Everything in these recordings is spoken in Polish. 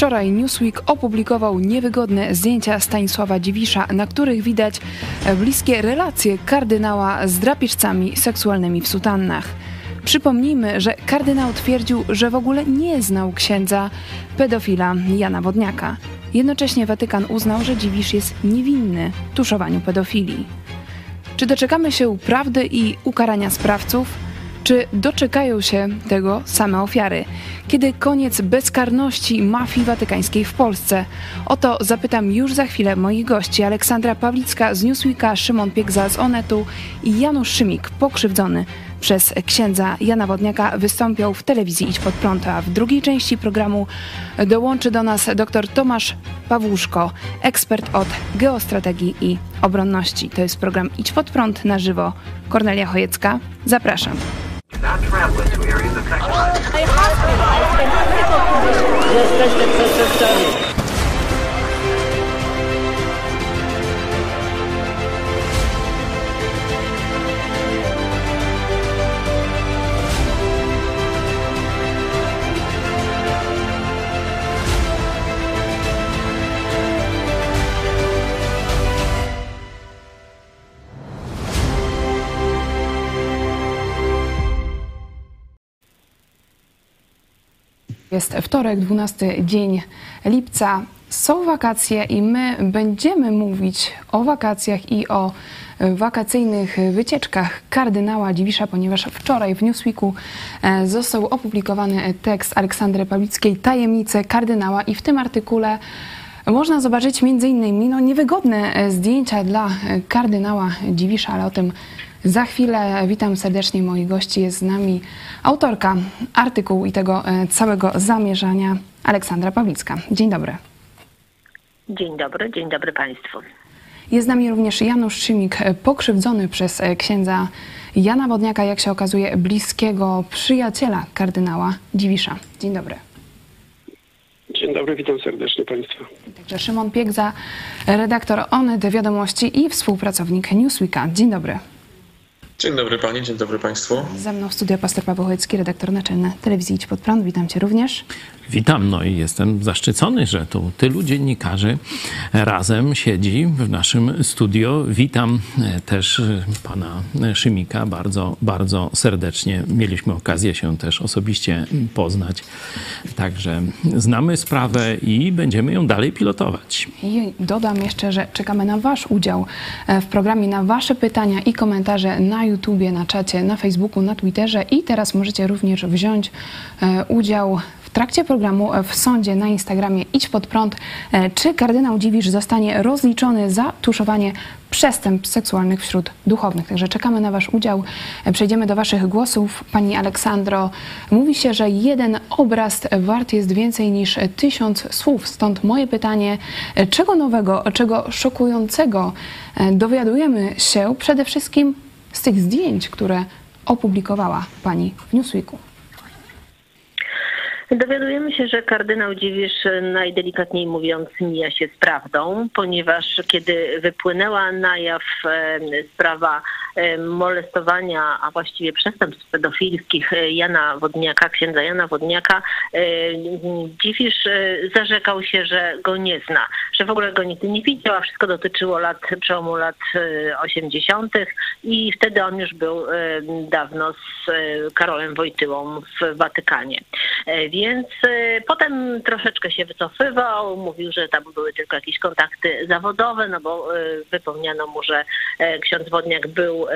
Wczoraj Newsweek opublikował niewygodne zdjęcia Stanisława Dziwisza, na których widać bliskie relacje kardynała z drapieżcami seksualnymi w sutannach. Przypomnijmy, że kardynał twierdził, że w ogóle nie znał księdza pedofila Jana Wodniaka. Jednocześnie Watykan uznał, że Dziwisz jest niewinny tuszowaniu pedofilii. Czy doczekamy się prawdy i ukarania sprawców? Czy doczekają się tego same ofiary? Kiedy koniec bezkarności mafii watykańskiej w Polsce? O to zapytam już za chwilę moich gości. Aleksandra Pawlicka z Newsweeka, Szymon Piegza z Onetu i Janusz Szymik, pokrzywdzony przez księdza Jana Wodniaka, wystąpią w telewizji Idź Pod Prąd, a w drugiej części programu dołączy do nas dr Tomasz Pawłuszko, ekspert od geostrategii i obronności. To jest program Idź Pod Prąd na żywo. Kornelia Chojecka, zapraszam. I have areas affected by. I hospitalized in critical condition. Yes, yes, yes, yes, yes, yes. Jest wtorek, 12 dzień lipca. Są wakacje i my będziemy mówić o wakacjach i o wakacyjnych wycieczkach kardynała Dziwisza, ponieważ wczoraj w Newsweeku e, został opublikowany tekst Aleksandry Pawlickiej Tajemnice kardynała i w tym artykule można zobaczyć m.in. No, niewygodne e, zdjęcia dla kardynała Dziwisza, ale o tym za chwilę witam serdecznie moich gości. Jest z nami autorka artykułu i tego e, całego zamierzania, Aleksandra Pawlicka. Dzień dobry. Dzień dobry, dzień dobry Państwu. Jest z nami również Janusz Szymik, e, pokrzywdzony przez e, księdza Jana Wodniaka, jak się okazuje, bliskiego przyjaciela kardynała Dziwisza. Dzień dobry. Dzień dobry, witam serdecznie Państwa. Także Szymon Piegza, redaktor Onet Wiadomości i współpracownik Newsweeka. Dzień dobry. Dzień dobry Pani, dzień dobry Państwu. Ze mną w studio pastor Paweł Chojecki, redaktor naczelny telewizji Idź Pod Prąd. Witam Cię również. Witam, no i jestem zaszczycony, że tu tylu dziennikarzy razem siedzi w naszym studio. Witam e, też e, pana Szymika bardzo, bardzo serdecznie. Mieliśmy okazję się też osobiście poznać. Także znamy sprawę i będziemy ją dalej pilotować. I dodam jeszcze, że czekamy na Wasz udział e, w programie, na Wasze pytania i komentarze na YouTubie, na czacie, na Facebooku, na Twitterze i teraz możecie również wziąć udział w trakcie programu w sądzie na Instagramie Idź Pod Prąd, e, czy kardynał Dziwisz zostanie rozliczony za tuszowanie przestępstw seksualnych wśród duchownych. Także czekamy na Wasz udział. E, przejdziemy do Waszych głosów. Pani Aleksandro, mówi się, że jeden obraz wart jest więcej niż tysiąc słów. Stąd moje pytanie, e, czego nowego, czego szokującego dowiadujemy się przede wszystkim z tych zdjęć, które opublikowała Pani w Newsweeku? Dowiadujemy się, że kardynał Dziwisz najdelikatniej mówiąc mija się z prawdą, ponieważ kiedy wypłynęła na jaw sprawa molestowania, a właściwie przestępstw pedofilskich Jana Wodniaka, księdza Jana Wodniaka, Dziwisz e, zarzekał się, że go nie zna, że w ogóle go nigdy nie widział, a wszystko dotyczyło lat, przełomu lat 80. E, i wtedy on już był dawno z e, Karolem Wojtyłą w Watykanie. Więc potem troszeczkę się wycofywał, mówił, że tam były tylko jakieś kontakty zawodowe, no bo wypomniano mu, że ksiądz Wodniak był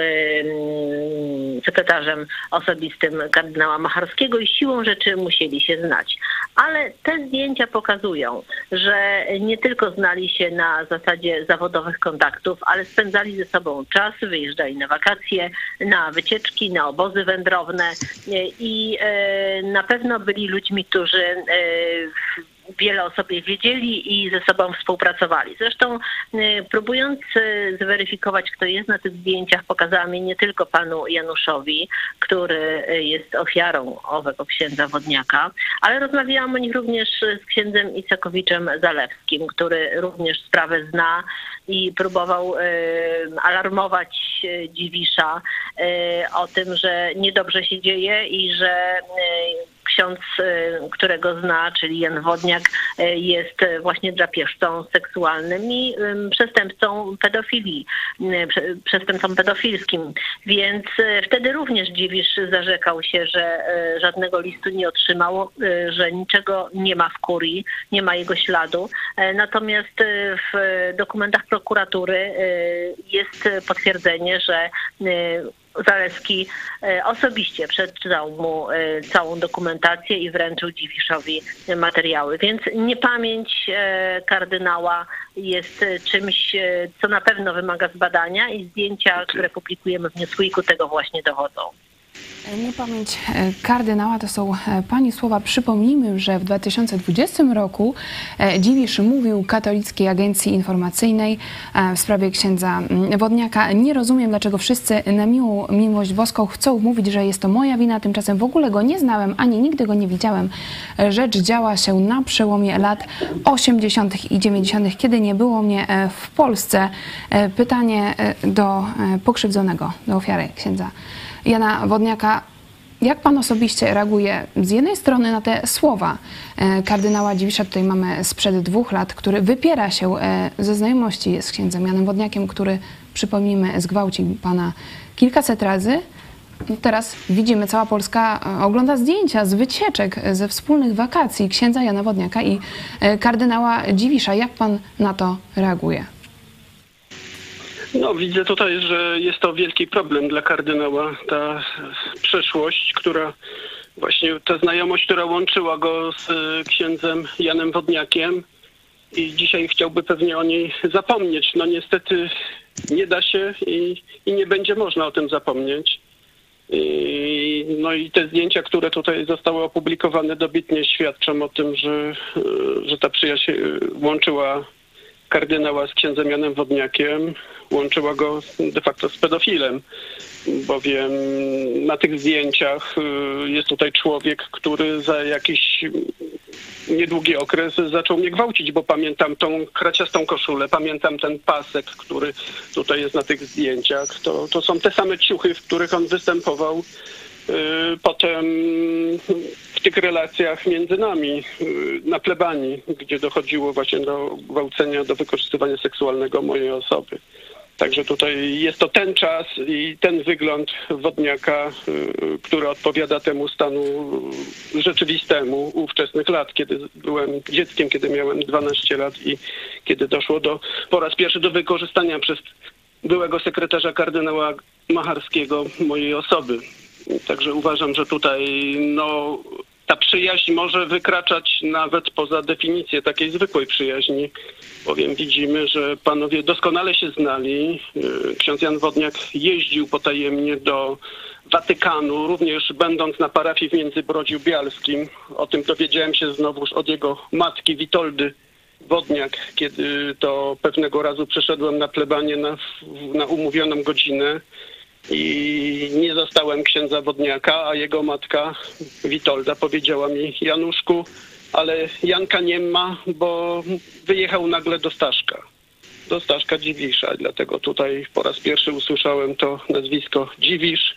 sekretarzem osobistym kardynała Macharskiego i siłą rzeczy musieli się znać. Ale te zdjęcia pokazują, że nie tylko znali się na zasadzie zawodowych kontaktów, ale spędzali ze sobą czas, wyjeżdżali na wakacje, na wycieczki, na obozy wędrowne i e, na pewno byli ludźmi, którzy e, wiele o sobie wiedzieli i ze sobą współpracowali. Zresztą y, próbując y, zweryfikować, kto jest na tych zdjęciach, pokazałam je nie tylko panu Januszowi, który jest ofiarą owego księdza Wodniaka, ale rozmawiałam o nich również z księdzem Isakowiczem Zalewskim, który również sprawę zna i próbował alarmować Dziwisza o tym, że niedobrze się dzieje i że ksiądz, którego zna, czyli Jan Wodniak, jest właśnie drapieżcą seksualnym i przestępcą pedofilii, przestępcą pedofilskim. Więc wtedy również Dziwisz zarzekał się, że żadnego listu nie otrzymał, że niczego nie ma w kurii, nie ma jego śladu. Natomiast w dokumentach prokuratury jest potwierdzenie, że Zaleski e, osobiście przeczytał mu e, całą dokumentację i wręczył Dziwiszowi materiały. Więc niepamięć e, kardynała jest czymś, co na pewno wymaga zbadania i zdjęcia, które publikujemy w Newsweeku tego właśnie dowodzą. Niepamięć e, kardynała to są e, pani słowa. Przypomnijmy, że w 2020 roku e, Dziwisz mówił katolickiej agencji informacyjnej w sprawie księdza mm, Wodniaka. Nie rozumiem, dlaczego wszyscy na miłą miłość boską chcą mówić, że jest to moja wina. Tymczasem w ogóle go nie znałem, ani nigdy go nie widziałem. Rzecz działa się na przełomie lat 80. i 90., kiedy nie było mnie w Polsce. Pytanie do pokrzywdzonego, do ofiary księdza Jana Wodniaka. Jak pan osobiście reaguje z jednej strony na te słowa e, kardynała Dziwisza, tutaj mamy sprzed dwóch lat, który wypiera się e, ze znajomości z księdzem Janem Wodniakiem, który, przypomnijmy, zgwałcił pana kilkaset razy. Teraz widzimy, cała Polska e, ogląda zdjęcia z wycieczek, ze wspólnych wakacji księdza Jana Wodniaka i kardynała Dziwisza. Jak pan na to reaguje? No, widzę tutaj, że jest to wielki problem dla kardynała. Ta przeszłość, która właśnie ta znajomość, która łączyła go z e, księdzem Janem Wodniakiem i dzisiaj chciałby pewnie o niej zapomnieć. No niestety nie da się i, i nie będzie można o tym zapomnieć. I, no i te zdjęcia, które tutaj zostały opublikowane dobitnie świadczą o tym, że, e, że ta przyjaźń e, łączyła kardynała z księdzem Janem Wodniakiem, łączyła go de facto z pedofilem, bowiem na tych zdjęciach y, jest tutaj człowiek, który za jakiś niedługi okres zaczął mnie gwałcić, bo pamiętam tą kraciastą koszulę, pamiętam ten pasek, który tutaj jest na tych zdjęciach. To, to są te same ciuchy, w których on występował potem w tych relacjach między nami y, na plebanii, gdzie dochodziło właśnie do gwałcenia, do wykorzystywania seksualnego mojej osoby. Także tutaj jest to ten czas i ten wygląd wodniaka, y, który odpowiada temu stanu rzeczywistemu ówczesnych lat, kiedy byłem dzieckiem, kiedy miałem 12 lat i kiedy doszło do po raz pierwszy do wykorzystania przez byłego sekretarza kardynała Macharskiego mojej osoby. Także uważam, że tutaj no, ta przyjaźń może wykraczać nawet poza definicję takiej zwykłej przyjaźni, bowiem widzimy, że panowie doskonale się znali. Y, ksiądz Jan Wodniak jeździł potajemnie do Watykanu, również będąc na parafii w Międzybrodziu Bialskim. O tym dowiedziałem się znowuż od jego matki Witoldy Wodniak, kiedy to pewnego razu przeszedłem na plebanie na, na umówioną godzinę i nie zostałem księdza Wodniaka, a jego matka Witolda powiedziała mi, Januszku, ale Janka nie ma, bo wyjechał nagle do Staszka, do Staszka Dziwisza. Dlatego tutaj po raz pierwszy usłyszałem to nazwisko Dziwisz,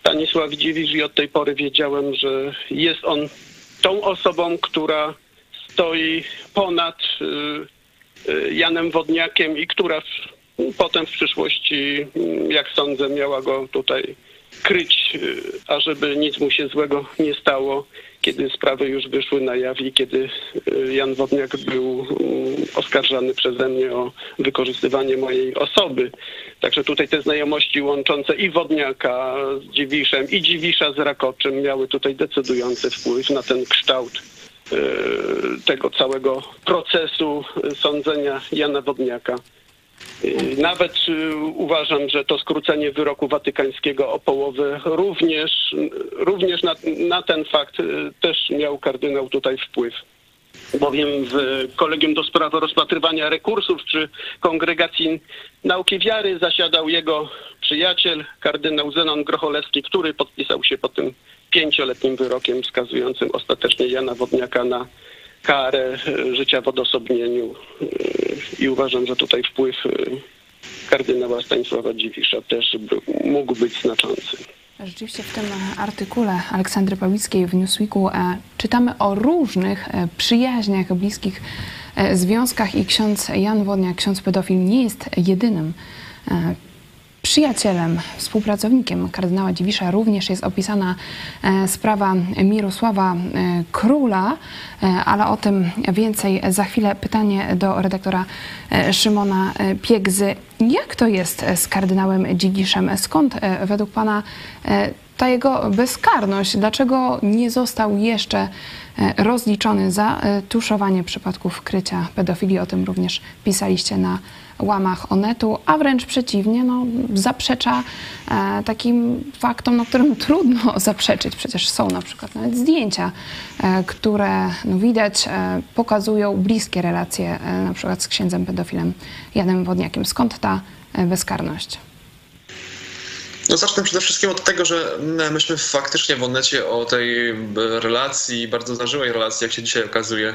Stanisław Dziwisz i od tej pory wiedziałem, że jest on tą osobą, która stoi ponad y, y, Janem Wodniakiem i która Potem w przyszłości, mm, jak sądzę, miała go tutaj kryć, y, ażeby nic mu się złego nie stało, kiedy sprawy już wyszły na jaw i kiedy y, Jan Wodniak był mm, oskarżany przeze mnie o wykorzystywanie mojej osoby. Także tutaj te znajomości łączące i Wodniaka z Dziwiszem i Dziwisza z Rakoczym miały tutaj decydujący wpływ na ten kształt y, tego całego procesu sądzenia Jana Wodniaka. Y, nawet y, uważam, że to skrócenie wyroku watykańskiego o połowę również, również na, na ten fakt y, też miał kardynał tutaj wpływ. Bowiem w Kolegium do Spraw Rozpatrywania Rekursów czy Kongregacji Nauki Wiary zasiadał jego przyjaciel, kardynał Zenon Grocholewski, który podpisał się pod tym pięcioletnim wyrokiem skazującym ostatecznie Jana Wodniaka na karę życia w odosobnieniu i uważam, że tutaj wpływ y, kardynała Stanisława Dziwisza też mógł być znaczący. Rzeczywiście w tym artykule Aleksandry Pawlickiej w Newsweeku e, czytamy o różnych e, przyjaźniach, bliskich e, związkach i ksiądz Jan Wodniak, ksiądz pedofil, nie jest jedynym przyjacielem, współpracownikiem kardynała Dziwisza. Również jest opisana sprawa Mirosława Króla, ale o tym więcej za chwilę. Pytanie do redaktora Szymona Piegzy. Jak to jest z kardynałem Dziwiszem? Skąd według pana ta jego bezkarność? Dlaczego nie został jeszcze e, rozliczony za e, tuszowanie przypadków krycia pedofilii? O tym również pisaliście na łamach Onetu, a wręcz przeciwnie, no, zaprzecza e, takim faktom, no, którym trudno zaprzeczyć. Przecież są na przykład nawet zdjęcia, e, które no, widać e, pokazują bliskie relacje e, na przykład z księdzem pedofilem Janem Wodniakiem. Skąd ta bezkarność? No zacznę przede wszystkim od tego, że myśmy faktycznie w Onecie o tej relacji, bardzo zdarzyłej relacji, jak się dzisiaj okazuje,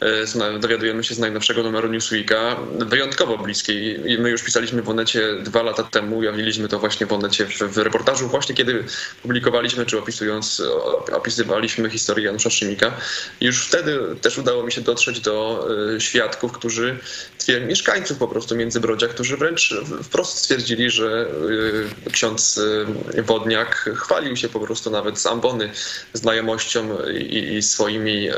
e, dowiadujemy się z najnowszego numeru Newsweeka, wyjątkowo bliskiej. My już pisaliśmy w Onecie dwa lata temu, ujawniliśmy to właśnie w Onecie w, w reportażu, właśnie kiedy publikowaliśmy, czy opisując, opisywaliśmy historię Janusza Szymika. Już wtedy też udało mi się dotrzeć do e, świadków, którzy, mieszkańców po prostu Międzybrodzia, którzy wręcz wprost stwierdzili, że e, ksiądz Y, Wodniak chwalił się po prostu nawet z ambony znajomością i, i swoimi e,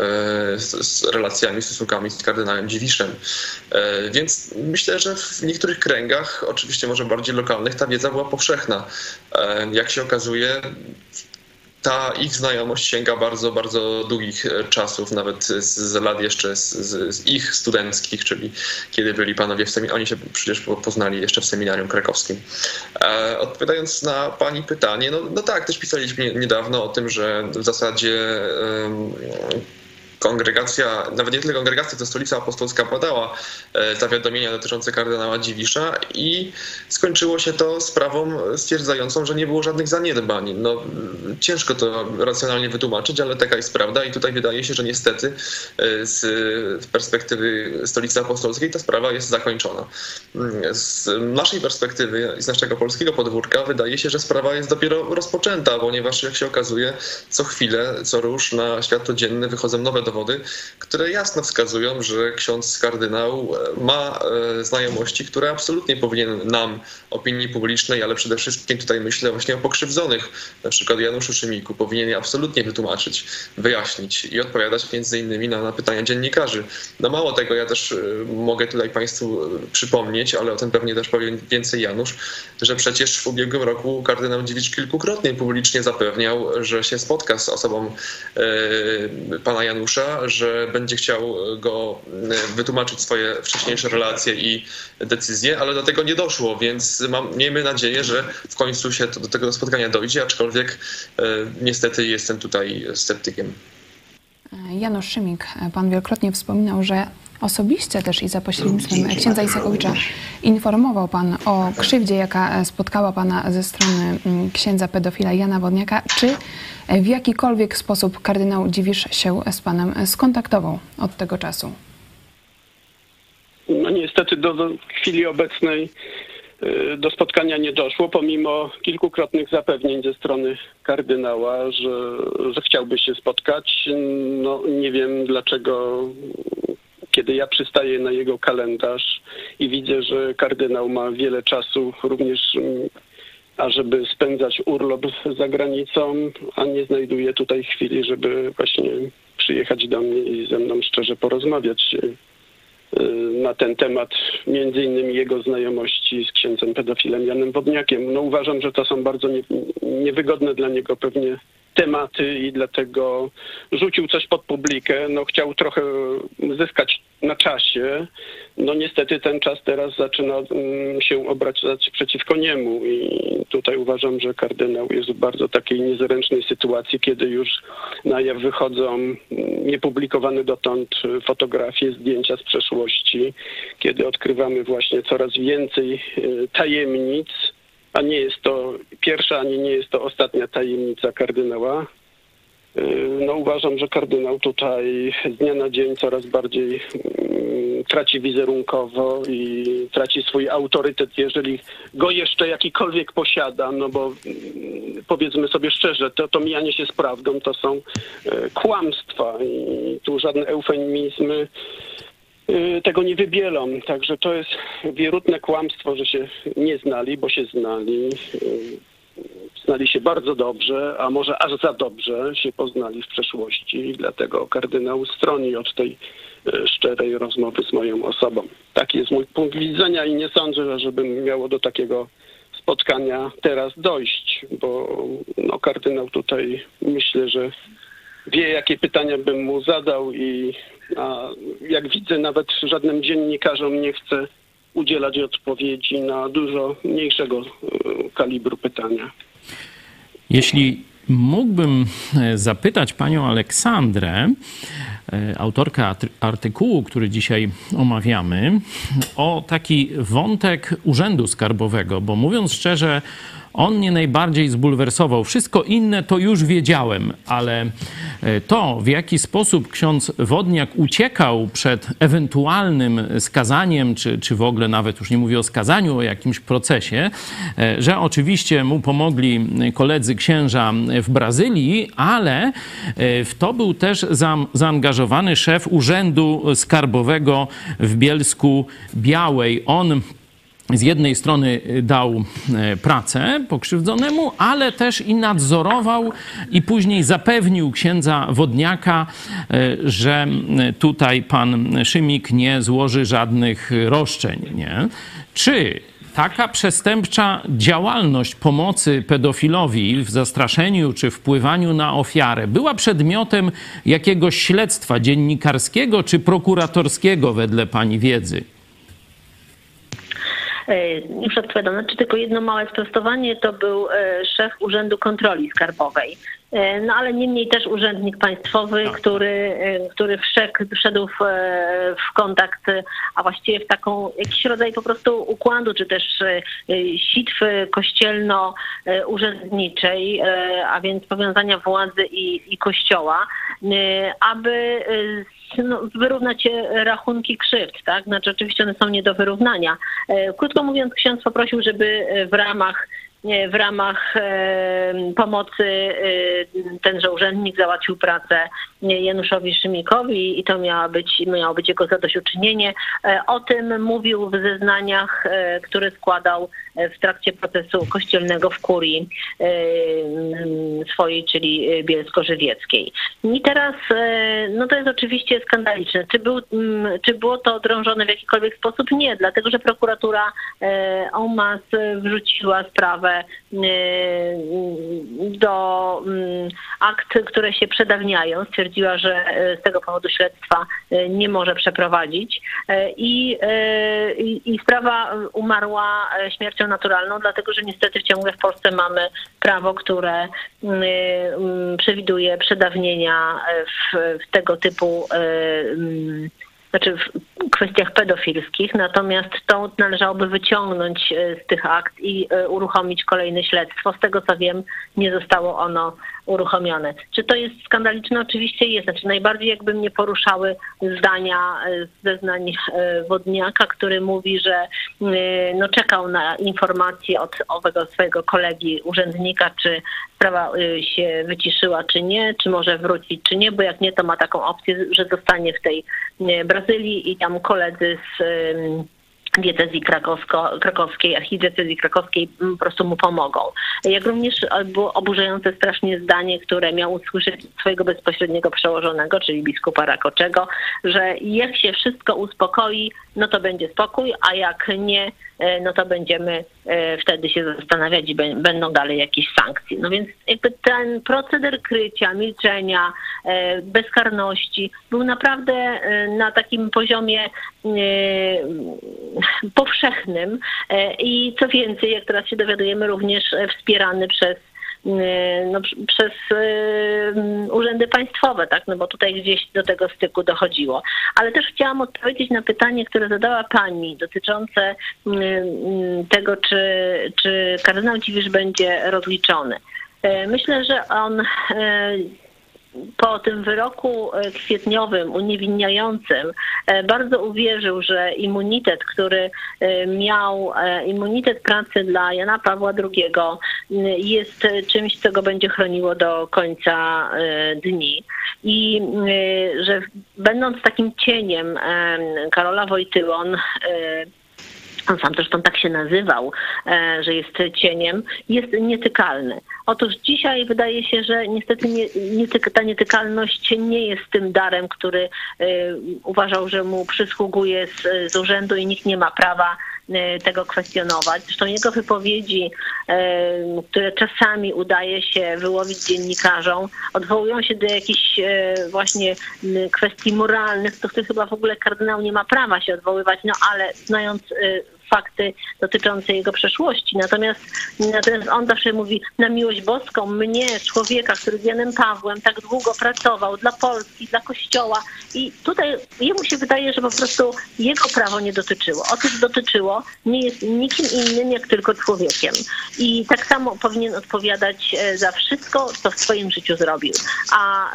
z relacjami, stosunkami z kardynałem Dziwiszem. E, więc myślę, że w niektórych kręgach, oczywiście może bardziej lokalnych, ta wiedza była powszechna. E, jak się okazuje, ta ich znajomość sięga bardzo, bardzo długich e, czasów, nawet z, z lat jeszcze z, z, ich studenckich, czyli kiedy byli panowie w seminarium, oni się przecież poznali jeszcze w seminarium krakowskim. E, odpowiadając na pani pytanie, no, no tak, też pisaliśmy niedawno o tym, że w zasadzie kongregacja, nawet nie tyle kongregacja, to stolica apostolska podała e, zawiadomienia dotyczące kardynała Dziwisza i skończyło się to sprawą stwierdzającą, że nie było żadnych zaniedbań. No, ciężko to racjonalnie wytłumaczyć, ale taka jest prawda i tutaj wydaje się, że niestety e, z perspektywy stolicy apostolskiej ta sprawa jest zakończona. Z naszej perspektywy, z naszego polskiego podwórka wydaje się, że sprawa jest dopiero rozpoczęta, ponieważ jak się okazuje, co chwilę, co rusz na światło dzienne wychodzą nowe dowody, które jasno wskazują, że ksiądz kardynał e, ma e, znajomości, które absolutnie powinien nam, opinii publicznej, ale przede wszystkim tutaj myślę właśnie o pokrzywdzonych, na przykład Januszu Szymiku, powinien je absolutnie wytłumaczyć, wyjaśnić i odpowiadać między innymi na, na pytania dziennikarzy. No mało tego, ja też e, mogę tutaj Państwu przypomnieć, ale o tym pewnie też powie więcej Janusz, że przecież w ubiegłym roku kardynał Dziewicz kilkukrotnie publicznie zapewniał, że się spotka z osobą e, pana Janusza, że będzie chciał go e, wytłumaczyć swoje wcześniejsze relacje i decyzje, ale do tego nie doszło, więc mam, miejmy nadzieję, że w końcu się to, do tego spotkania dojdzie, aczkolwiek e, niestety jestem tutaj sceptykiem. Janusz Szymik, pan wielokrotnie wspominał, że Osobiście też i za pośrednictwem księdza Isakowicza informował Pan o krzywdzie, jaka spotkała Pana ze strony mm, księdza pedofila Jana Wodniaka. Czy w jakikolwiek sposób kardynał Dziwisz się z Panem skontaktował od tego czasu? No niestety do, do chwili obecnej do spotkania nie doszło, pomimo kilkukrotnych zapewnień ze strony kardynała, że, że chciałby się spotkać. No, nie wiem dlaczego kiedy ja przystaję na jego kalendarz i widzę, że kardynał ma wiele czasu również mm, ażeby spędzać urlop za granicą, a nie znajduje tutaj chwili, żeby właśnie przyjechać do mnie i ze mną szczerze porozmawiać y, na ten temat, między innymi jego znajomości z księdzem pedofilem Janem Wodniakiem. No uważam, że to są bardzo nie, niewygodne dla niego pewnie tematy i dlatego rzucił coś pod publikę. No, chciał trochę zyskać na czasie. No niestety ten czas teraz zaczyna mm, się obracać przeciwko niemu i tutaj uważam, że kardynał jest w bardzo takiej niezręcznej sytuacji, kiedy już na jaw wychodzą mm, niepublikowane dotąd fotografie, zdjęcia z przeszłości, kiedy odkrywamy właśnie coraz więcej y, tajemnic, a nie jest to pierwsza, ani nie jest to ostatnia tajemnica kardynała. no uważam, że kardynał tutaj z dnia na dzień coraz bardziej mm, traci wizerunkowo i traci swój autorytet, jeżeli go jeszcze jakikolwiek posiada, no bo mm, powiedzmy sobie szczerze, to, to mijanie się z prawdą to są e, kłamstwa i tu żadne eufemizmy tego nie wybielą. Także to jest wierutne kłamstwo, że się nie znali, bo się znali. E, znali się bardzo dobrze, a może aż za dobrze się poznali w przeszłości i dlatego kardynał stroni od tej e, szczerej rozmowy z moją osobą. Taki jest mój punkt widzenia i nie sądzę, żeby miało do takiego spotkania teraz dojść, bo no, kardynał tutaj myślę, że wie, jakie pytania bym mu zadał i a, jak widzę, nawet żadnym dziennikarzom nie chce udzielać odpowiedzi na dużo mniejszego e, kalibru pytania. Jeśli mógłbym e, zapytać panią Aleksandrę, e, autorkę artykułu, który dzisiaj omawiamy, o taki wątek Urzędu Skarbowego, bo mówiąc szczerze, on mnie najbardziej zbulwersował. Wszystko inne to już wiedziałem, ale e, to, w jaki sposób ksiądz Wodniak uciekał przed ewentualnym skazaniem, czy, czy w ogóle nawet już nie mówię o skazaniu, o jakimś procesie, e, że oczywiście mu pomogli koledzy księża w Brazylii, ale e, w to był też zaangażowany szef Urzędu Skarbowego w Bielsku Białej. On z jednej strony y, dał e, pracę pokrzywdzonemu, ale też i nadzorował i później zapewnił księdza Wodniaka, e, że tutaj pan Szymik nie złoży żadnych roszczeń. Nie? Czy taka przestępcza działalność pomocy pedofilowi w zastraszeniu czy wpływaniu na ofiarę była przedmiotem jakiegoś śledztwa dziennikarskiego czy prokuratorskiego wedle pani wiedzy? Już odpowiadam, czy tylko jedno małe sprostowanie, to był e, szef Urzędu Kontroli Skarbowej. E, no ale niemniej też urzędnik państwowy, tak. który, e, który wszedł, wszedł w, w kontakt, a właściwie w taką jakiś rodzaj po prostu układu, czy też sitwy kościelno-urzędniczej, a więc powiązania władzy i, i kościoła, aby no, wyrównać rachunki krzywd, tak? Znaczy oczywiście one są nie do wyrównania. E, krótko mówiąc, ksiądz poprosił, żeby w ramach w ramach pomocy e, tenże urzędnik załatwił pracę Januszowi Szymikowi i to miało być, miało być jego zadośćuczynienie. E, o tym mówił w zeznaniach, które składał w trakcie procesu kościelnego w kurii swojej, czyli bielsko-żywieckiej. I teraz, no to jest oczywiście skandaliczne. Czy, był, czy było to drążone w jakikolwiek sposób? Nie, dlatego że prokuratura OMAS wrzuciła sprawę E, do mm, akt, które się przedawniają. Stwierdziła, że e, z tego powodu śledztwa e, nie może przeprowadzić i, i, i sprawa umarła śmiercią naturalną, dlatego że niestety w ciągle w Polsce mamy prawo, które mm, mm, przewiduje przedawnienia w, w tego typu znaczy w kwestiach pedofilskich, natomiast to należałoby wyciągnąć e, z tych akt i e, uruchomić kolejne śledztwo. Z tego co wiem, nie zostało ono uruchomione. Czy to jest skandaliczne? Oczywiście jest. Znaczy najbardziej jakby mnie poruszały zdania e, zeznań Wodniaka, który mówi, że no, czekał na informacje od owego swojego kolegi urzędnika, czy sprawa się wyciszyła, czy nie, czy może wrócić, czy nie, bo jak nie, to ma taką opcję, że zostanie w tej Brazylii i tam koledzy z diecezji krakowsko, krakowskiej, archidiecezji krakowskiej po prostu mu pomogą. Jak również było oburzające strasznie zdanie, które miał usłyszeć swojego bezpośredniego przełożonego, czyli biskupa Rakoczego, że jak się wszystko uspokoi, no to będzie spokój, a jak nie, no to będziemy e, wtedy się zastanawiać i będą dalej jakieś sankcje. No więc jakby ten proceder krycia, milczenia, e, bezkarności był naprawdę na takim poziomie powszechnym i co więcej, jak teraz się dowiadujemy, również wspierany przez E, no, przez e, urzędy państwowe, tak? No bo tutaj gdzieś do tego styku dochodziło. Ale też chciałam odpowiedzieć na pytanie, które zadała pani dotyczące tego, czy, czy kardynał Dziwisz będzie rozliczony. Myślę, że on po tym wyroku kwietniowym uniewinniającym bardzo uwierzył, że immunitet, który miał immunitet pracy dla Jana Pawła II jest czymś, co go będzie chroniło do końca dni. I że będąc takim cieniem Karola Wojtyły, on sam zresztą tak się nazywał, e, że jest cieniem, jest nietykalny. Otóż dzisiaj wydaje się, że niestety nie, nie, ta nietykalność nie jest tym darem, który e, uważał, że mu przysługuje z, z urzędu i nikt nie ma prawa tego kwestionować. Zresztą jego wypowiedzi, które czasami udaje się wyłowić dziennikarzom, odwołują się do jakichś właśnie kwestii moralnych, do których chyba w ogóle kardynał nie ma prawa się odwoływać, no ale znając fakty dotyczące jego przeszłości. Natomiast, natomiast on zawsze mówi na miłość boską, mnie, człowieka, który z Janem Pawłem tak długo pracował dla Polski, dla Kościoła i tutaj jemu się wydaje, że po prostu jego prawo nie dotyczyło. Otóż dotyczyło, nie jest nikim innym jak tylko człowiekiem. I tak samo powinien odpowiadać e, za wszystko, co w swoim życiu zrobił. A,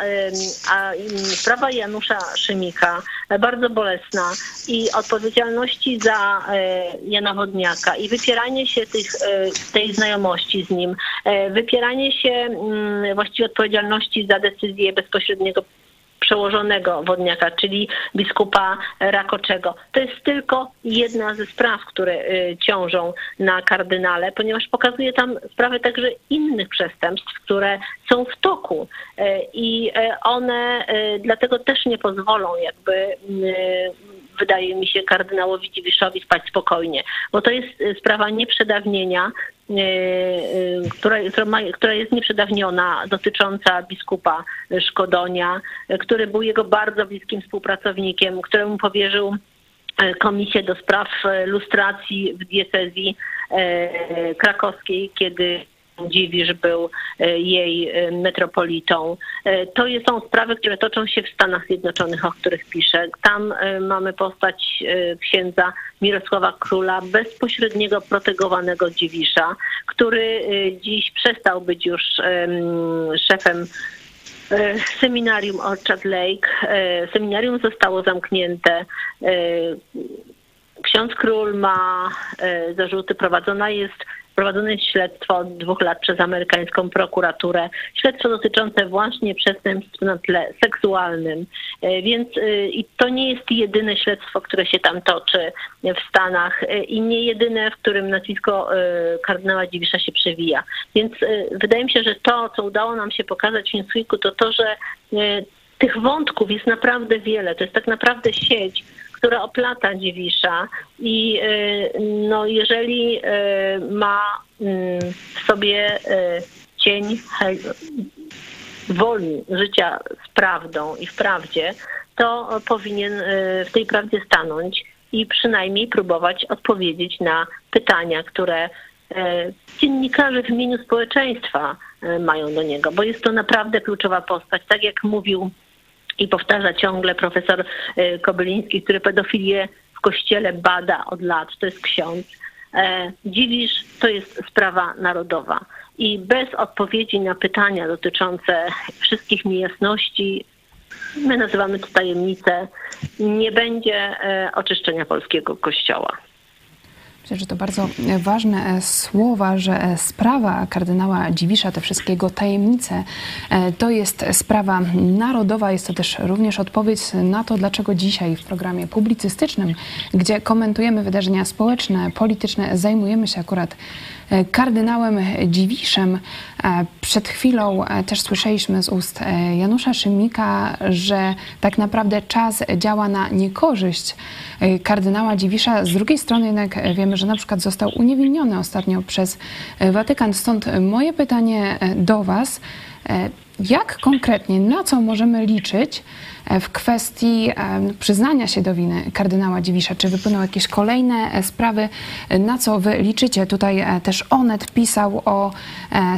a sprawa Janusza Szymika e, bardzo bolesna i odpowiedzialności za e, Jana Wodniaka i wypieranie się tych, e, tej znajomości z nim, e, wypieranie się mm, właściwie odpowiedzialności za decyzję bezpośredniego przełożonego wodniaka, czyli biskupa Rakoczego. To jest tylko jedna ze spraw, które e, ciążą na kardynale, ponieważ pokazuje tam sprawy także innych przestępstw, które są w toku i one dlatego też nie pozwolą jakby mm, wydaje mi się, kardynałowi Dziwiszowi spać spokojnie, bo to jest y, sprawa nieprzedawnienia, y, y, która, która jest nieprzedawniona, dotycząca biskupa Szkodonia, który był jego bardzo bliskim współpracownikiem, któremu powierzył komisję do spraw lustracji w diecezji krakowskiej, kiedy Dziwisz był e, jej e, metropolitą. E, to są sprawy, które toczą się w Stanach Zjednoczonych, o których piszę. Tam mamy postać księdza Mirosława Króla, bezpośredniego protegowanego Dziwisza, który dziś przestał być już szefem seminarium Orchard Lake. Seminarium zostało zamknięte. Ksiądz Król ma zarzuty, prowadzona jest Prowadzone jest śledztwo od dwóch lat przez amerykańską prokuraturę. Śledztwo dotyczące właśnie przestępstw na tle seksualnym. E, więc e, i to nie jest jedyne śledztwo, które się tam toczy w Stanach e, i nie jedyne, w którym nazwisko kardynała Dziwisza się przewija. Więc wydaje mi się, że to, co udało nam się pokazać w Newsweeku, to to, że tych wątków jest naprawdę wiele. To jest tak naprawdę sieć, która oplata Dziwisza i y, no, jeżeli y, ma mm, w sobie y, cień woli życia z prawdą i w prawdzie, to powinien w tej prawdzie stanąć i przynajmniej próbować odpowiedzieć na pytania, które dziennikarze w imieniu społeczeństwa mają do niego, bo jest to naprawdę kluczowa postać. Tak jak mówił i powtarza ciągle profesor y, Kobyliński, który pedofilię w kościele bada od lat, to jest ksiądz. E, dziwisz, to jest sprawa narodowa. I bez odpowiedzi na pytania dotyczące wszystkich niejasności, my nazywamy to tajemnicę, nie będzie e, oczyszczenia polskiego kościoła. Myślę, że to bardzo ważne e, słowa, że e, sprawa kardynała Dziwisza, te wszystkie jego tajemnice, e, to jest sprawa narodowa. Jest to też również odpowiedź na to, dlaczego dzisiaj w programie publicystycznym, gdzie komentujemy wydarzenia społeczne, polityczne, zajmujemy się akurat kardynałem Dziwiszem. Przed chwilą też słyszeliśmy z ust Janusza Szymika, że tak naprawdę czas działa na niekorzyść kardynała Dziwisza. Z drugiej strony jednak wiemy, że na przykład został uniewinniony ostatnio przez Watykan. Stąd moje pytanie do Was. Jak konkretnie, na co możemy liczyć e, w kwestii e, przyznania się do winy kardynała Dziwisza? Czy wypłyną jakieś kolejne e, sprawy? Na co wy liczycie? Tutaj też Onet pisał o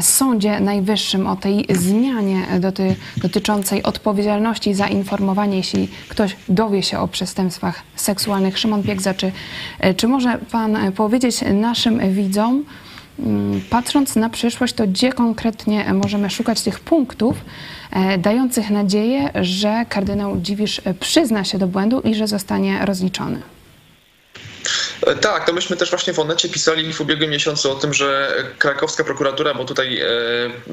Sądzie Najwyższym, o tej zmianie doty, dotyczącej odpowiedzialności za informowanie, jeśli ktoś dowie się o przestępstwach seksualnych. Szymon Piegza, czy, czy może pan powiedzieć naszym widzom, patrząc na przyszłość, to gdzie konkretnie możemy szukać tych punktów e, dających nadzieję, że kardynał Dziwisz przyzna się do błędu i że zostanie rozliczony? E, tak, to myśmy też właśnie w Onecie pisali w ubiegłym miesiącu o tym, że krakowska prokuratura, bo tutaj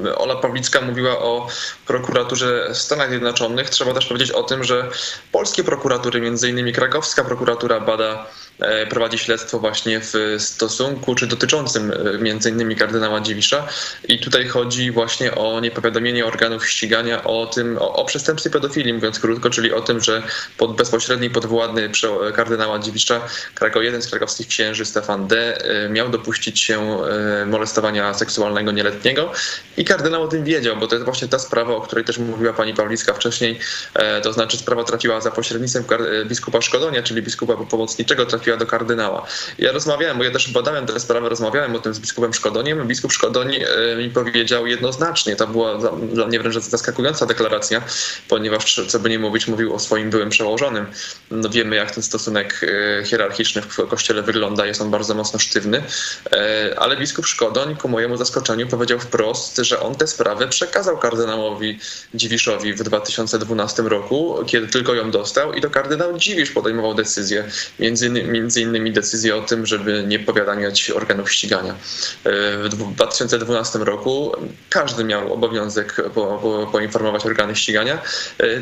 e, Ola Pawlicka mówiła o prokuraturze w Stanach Zjednoczonych, trzeba też powiedzieć o tym, że polskie prokuratury, między innymi krakowska prokuratura bada E, prowadzi śledztwo właśnie w stosunku, czy dotyczącym e, między innymi kardynała Dziwisza i tutaj chodzi właśnie o niepowiadomienie organów ścigania o tym, o, o przestępstwie pedofilii, mówiąc krótko, czyli o tym, że pod bezpośredni podwładny kardynała Dziwisza, Krakow, jeden z krakowskich księży, Stefan D., e, miał dopuścić się molestowania seksualnego nieletniego i kardynał o tym wiedział, bo to jest właśnie ta sprawa, o której też mówiła pani Pawlicka wcześniej, to znaczy sprawa trafiła za pośrednictwem biskupa Szkodonia, czyli biskupa pomocniczego, trafiła trafiła do kardynała. Ja rozmawiałem, bo ja też badałem tę sprawę, rozmawiałem o tym z biskupem Szkodoniem. Biskup Szkodoń e, mi powiedział jednoznacznie, to była dla mnie wręcz zaskakująca deklaracja, ponieważ, co by nie mówić, mówił o swoim byłym przełożonym. No wiemy, jak ten stosunek e, hierarchiczny w kościele wygląda, jest on bardzo mocno sztywny, e, ale biskup Szkodoń ku mojemu zaskoczeniu powiedział wprost, że on tę sprawę przekazał kardynałowi Dziwiszowi w 2012 roku, kiedy tylko ją dostał i to kardynał Dziwisz podejmował decyzję, między innymi między innymi decyzję o tym, żeby nie powiadamiać organów ścigania. W 2012 roku każdy miał obowiązek po, po, poinformować organy ścigania,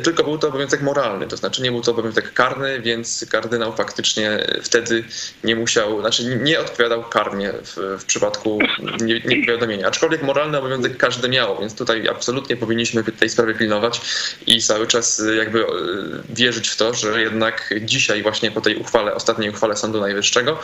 tylko był to obowiązek moralny, to znaczy nie był to obowiązek karny, więc kardynał faktycznie wtedy nie musiał, znaczy nie odpowiadał karnie w, w przypadku niepowiadomienia. Aczkolwiek moralny obowiązek każdy miał, więc tutaj absolutnie powinniśmy tej sprawy pilnować i cały czas jakby wierzyć w to, że jednak dzisiaj właśnie po tej uchwale, ostatniej uchwale uchwale Sądu Najwyższego,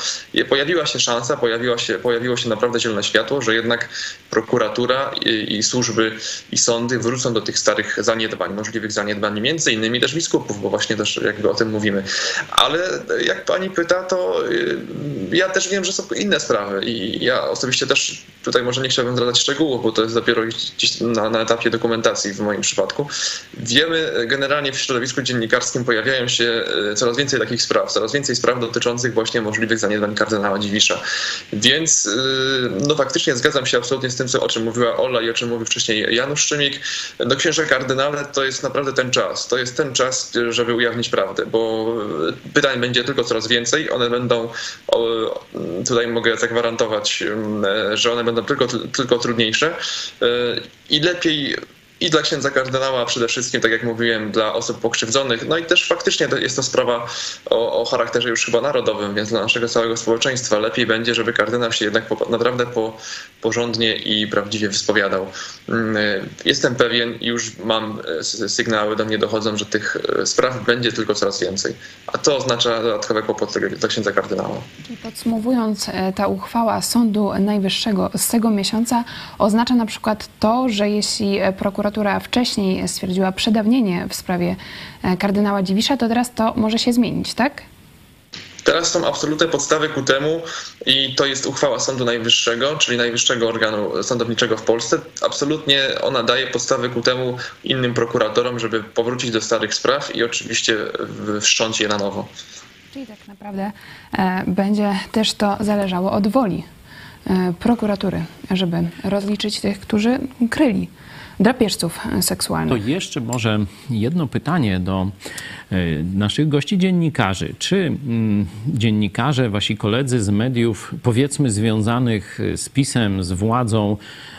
pojawiła się szansa, pojawiła się, pojawiło się naprawdę zielone światło, że jednak prokuratura i, i, służby i sądy wrócą do tych starych zaniedbań, możliwych zaniedbań, między innymi też biskupów, bo właśnie też jakby o tym mówimy. Ale jak pani pyta, to y, ja też wiem, że są inne sprawy i ja osobiście też tutaj może nie chciałbym zdradzać szczegółów, bo to jest dopiero gdzieś na, na etapie dokumentacji w moim przypadku. Wiemy generalnie w środowisku dziennikarskim pojawiają się y, coraz więcej takich spraw, coraz więcej spraw dotyczących dotyczących właśnie możliwych zaniedbań kardynała Dziwisza. Więc y, no faktycznie zgadzam się absolutnie z tym, co, o czym mówiła Ola i o czym mówił wcześniej Janusz Szymik. No księże kardynale to jest naprawdę ten czas. To jest ten czas, żeby ujawnić prawdę, bo pytań będzie tylko coraz więcej. One będą, tutaj mogę zagwarantować, że one będą tylko, tylko trudniejsze y, i lepiej i dla księdza kardynała przede wszystkim, tak jak mówiłem, dla osób pokrzywdzonych. No i też faktycznie jest to sprawa o, o charakterze już chyba narodowym, więc dla naszego całego społeczeństwa lepiej będzie, żeby kardynał się jednak po, naprawdę po, porządnie i prawdziwie wyspowiadał. Mm, jestem pewien, już mam e, sygnały do mnie dochodzą, że tych e, spraw będzie tylko coraz więcej. A to oznacza dodatkowe kłopoty dla księdza kardynała. Podsumowując, e, ta uchwała Sądu Najwyższego z tego miesiąca oznacza na przykład to, że jeśli prokurator prokuratura wcześniej stwierdziła przedawnienie w sprawie e, kardynała Dziwisza, to teraz to może się zmienić, tak? Teraz są absolutne podstawy ku temu i to jest uchwała Sądu Najwyższego, czyli najwyższego organu sądowniczego w Polsce. Absolutnie ona daje podstawy ku temu innym prokuratorom, żeby powrócić do starych spraw i oczywiście wszcząć je na nowo. Czyli tak naprawdę e, będzie też to zależało od woli e, prokuratury, żeby rozliczyć tych, którzy kryli drapieżców seksualnych. To jeszcze może jedno pytanie do e, naszych gości dziennikarzy. Czy mm, dziennikarze, wasi koledzy z mediów, powiedzmy związanych z pisem, z władzą,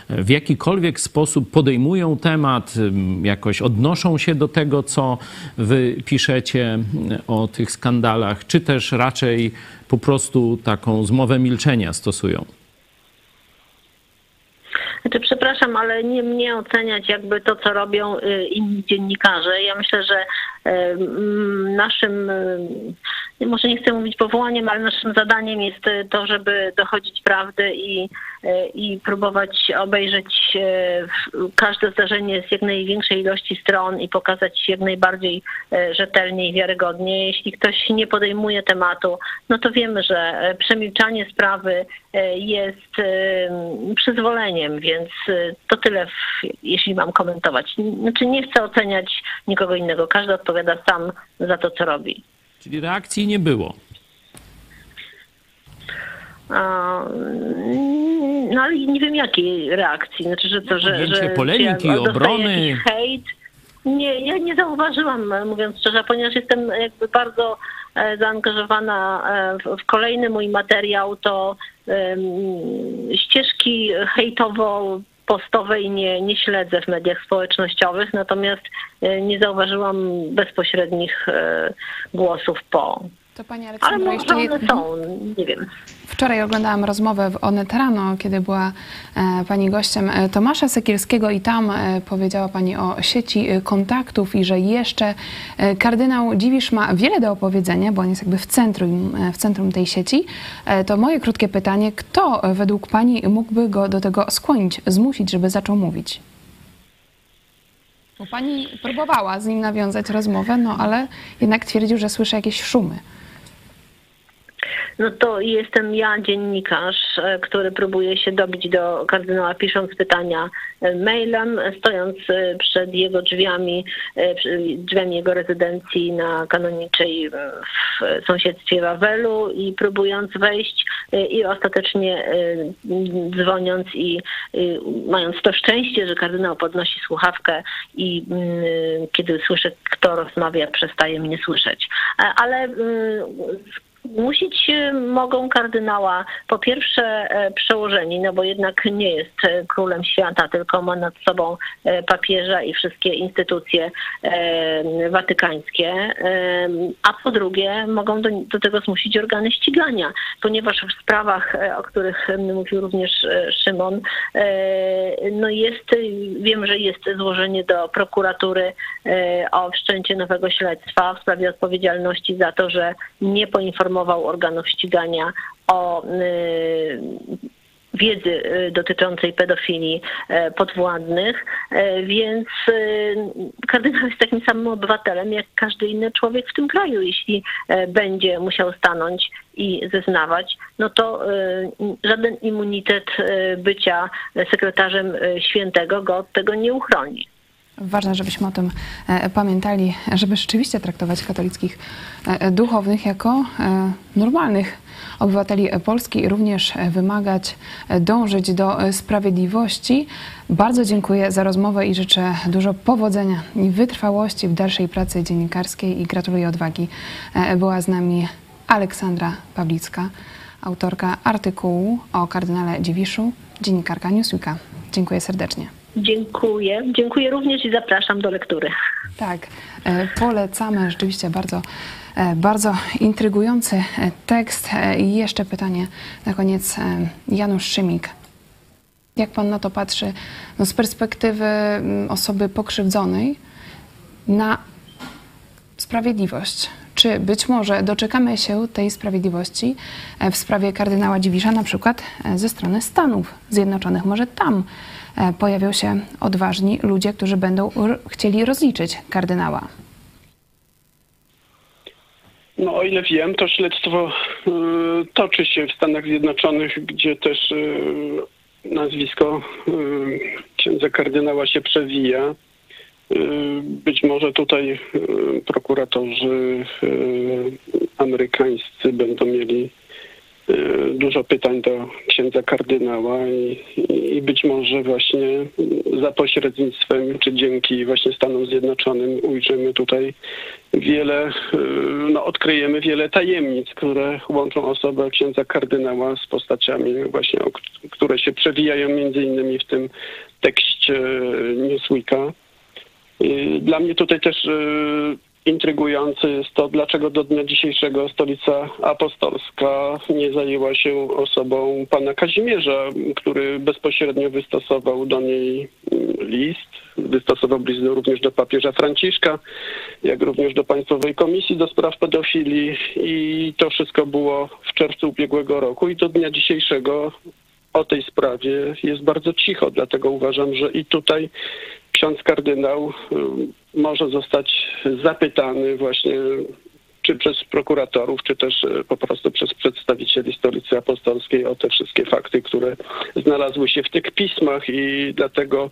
w jakikolwiek sposób podejmują temat, jakoś odnoszą się do tego, co wy piszecie o tych skandalach, czy też raczej po prostu taką zmowę milczenia stosują? Znaczy, przepraszam, ale nie mnie oceniać jakby to, co robią y, inni dziennikarze. Ja myślę, że y, naszym, y, może nie chcę mówić powołaniem, ale naszym zadaniem jest to, żeby dochodzić prawdy i, i próbować obejrzeć każde zdarzenie z jak największej ilości stron i pokazać jak najbardziej rzetelnie i wiarygodnie. Jeśli ktoś nie podejmuje tematu, no to wiemy, że przemilczanie sprawy jest przyzwoleniem, więc to tyle, jeśli mam komentować. Znaczy nie chcę oceniać nikogo innego. Każdy odpowiada sam za to, co robi. Czyli reakcji nie było. no ale nie wiem jakiej reakcji. Znaczy, że to, że, Podjęcie że polemiki, ja obrony. hejt. Nie, ja nie zauważyłam, mówiąc szczerze, ponieważ jestem jakby bardzo e, zaangażowana e, w, kolejny mój materiał, to ścieżki hejtowo postowej nie, nie śledzę w mediach społecznościowych, natomiast e, nie zauważyłam bezpośrednich e, głosów po. To Pani Ale jeszcze one są, nie wiem. Wczoraj oglądałam rozmowę w Onet Rano, kiedy była e, Pani gościem e, Tomasza Sekielskiego i tam e, powiedziała Pani o sieci kontaktów i że jeszcze kardynał Dziwisz ma wiele do opowiedzenia, bo on jest jakby w centrum, w centrum tej sieci. To moje krótkie pytanie, kto według Pani mógłby go do tego skłonić, zmusić, żeby zaczął mówić? Bo Pani próbowała z nim nawiązać rozmowę, no ale jednak twierdził, że słyszy jakieś szumy. No to jestem ja, dziennikarz, e, który próbuje się dobić do kardynała, pisząc pytania e, mailem, stojąc e, przed jego drzwiami, drzwiami jego rezydencji na kanoniczej e, w sąsiedztwie Wawelu i próbując wejść i ostatecznie dzwoniąc i mając to szczęście, że kardynał podnosi słuchawkę i mm, kiedy słyszę, kto rozmawia, przestaje mnie słyszeć. Ale mm, Musić e, mogą kardynała. Po pierwsze e, przełożeni, no bo jednak nie jest e, królem świata, tylko ma nad sobą papieża i wszystkie instytucje watykańskie, a po drugie mogą do, do tego zmusić organy ścigania, ponieważ w sprawach, o których mówił również Szymon, no jest, wiem, że jest złożenie do prokuratury o wszczęcie nowego śledztwa w sprawie odpowiedzialności za to, że nie poinformował organów ścigania o y, wiedzy y, dotyczącej pedofilii e, podwładnych, więc y, kardynał jest takim samym obywatelem jak każdy inny człowiek w tym kraju. Jeśli będzie musiał stanąć i zeznawać, no to y, żaden immunitet y, bycia sekretarzem y, świętego go od tego nie uchroni. Ważne, żebyśmy o tym e, pamiętali, żeby rzeczywiście traktować katolickich e, duchownych jako e, normalnych obywateli Polski i również e, wymagać, e, dążyć do e, sprawiedliwości. Bardzo dziękuję za rozmowę i życzę dużo powodzenia i wytrwałości w dalszej pracy dziennikarskiej i gratuluję odwagi. E, Była z nami Aleksandra Pawlicka, autorka artykułu o kardynale Dziwiszu, dziennikarka Newsweeka. Dziękuję serdecznie. Dziękuję. Dziękuję również i zapraszam do lektury. Tak, e, polecamy rzeczywiście bardzo, e, bardzo intrygujący e, tekst. I jeszcze pytanie na koniec. Janusz Szymik. Jak pan na to patrzy no, z perspektywy mm, osoby pokrzywdzonej na sprawiedliwość? Czy być może doczekamy się tej sprawiedliwości w sprawie kardynała Dziwisza, na przykład ze strony Stanów Zjednoczonych? Może tam pojawią się odważni ludzie, którzy będą chcieli rozliczyć kardynała. No o ile wiem, to śledztwo y, toczy się w Stanach Zjednoczonych, gdzie też y, nazwisko księdza kardynała się przewija. Być może tutaj prokuratorzy amerykańscy będą mieli dużo pytań do księdza kardynała i, i być może właśnie za pośrednictwem czy dzięki właśnie Stanom Zjednoczonym ujrzymy tutaj wiele, y, no odkryjemy wiele tajemnic, które łączą osobę księdza kardynała z postaciami właśnie, które się przewijają między innymi w tym tekście Newsweeka. Y, Dla mnie tutaj też y, intrygujące jest to, dlaczego do dnia dzisiejszego Stolica Apostolska nie zajęła się osobą pana Kazimierza, który bezpośrednio wystosował do niej mm, list, wystosował list również do papieża Franciszka, jak również do Państwowej Komisji do Spraw Pedofilii. I to wszystko było w czerwcu ubiegłego roku. I do dnia dzisiejszego o tej sprawie jest bardzo cicho, dlatego uważam, że i tutaj ksiądz kardynał y, może zostać zapytany właśnie czy przez prokuratorów, czy też y, po prostu przez przedstawicieli Stolicy Apostolskiej o te wszystkie fakty, które znalazły się w tych pismach i dlatego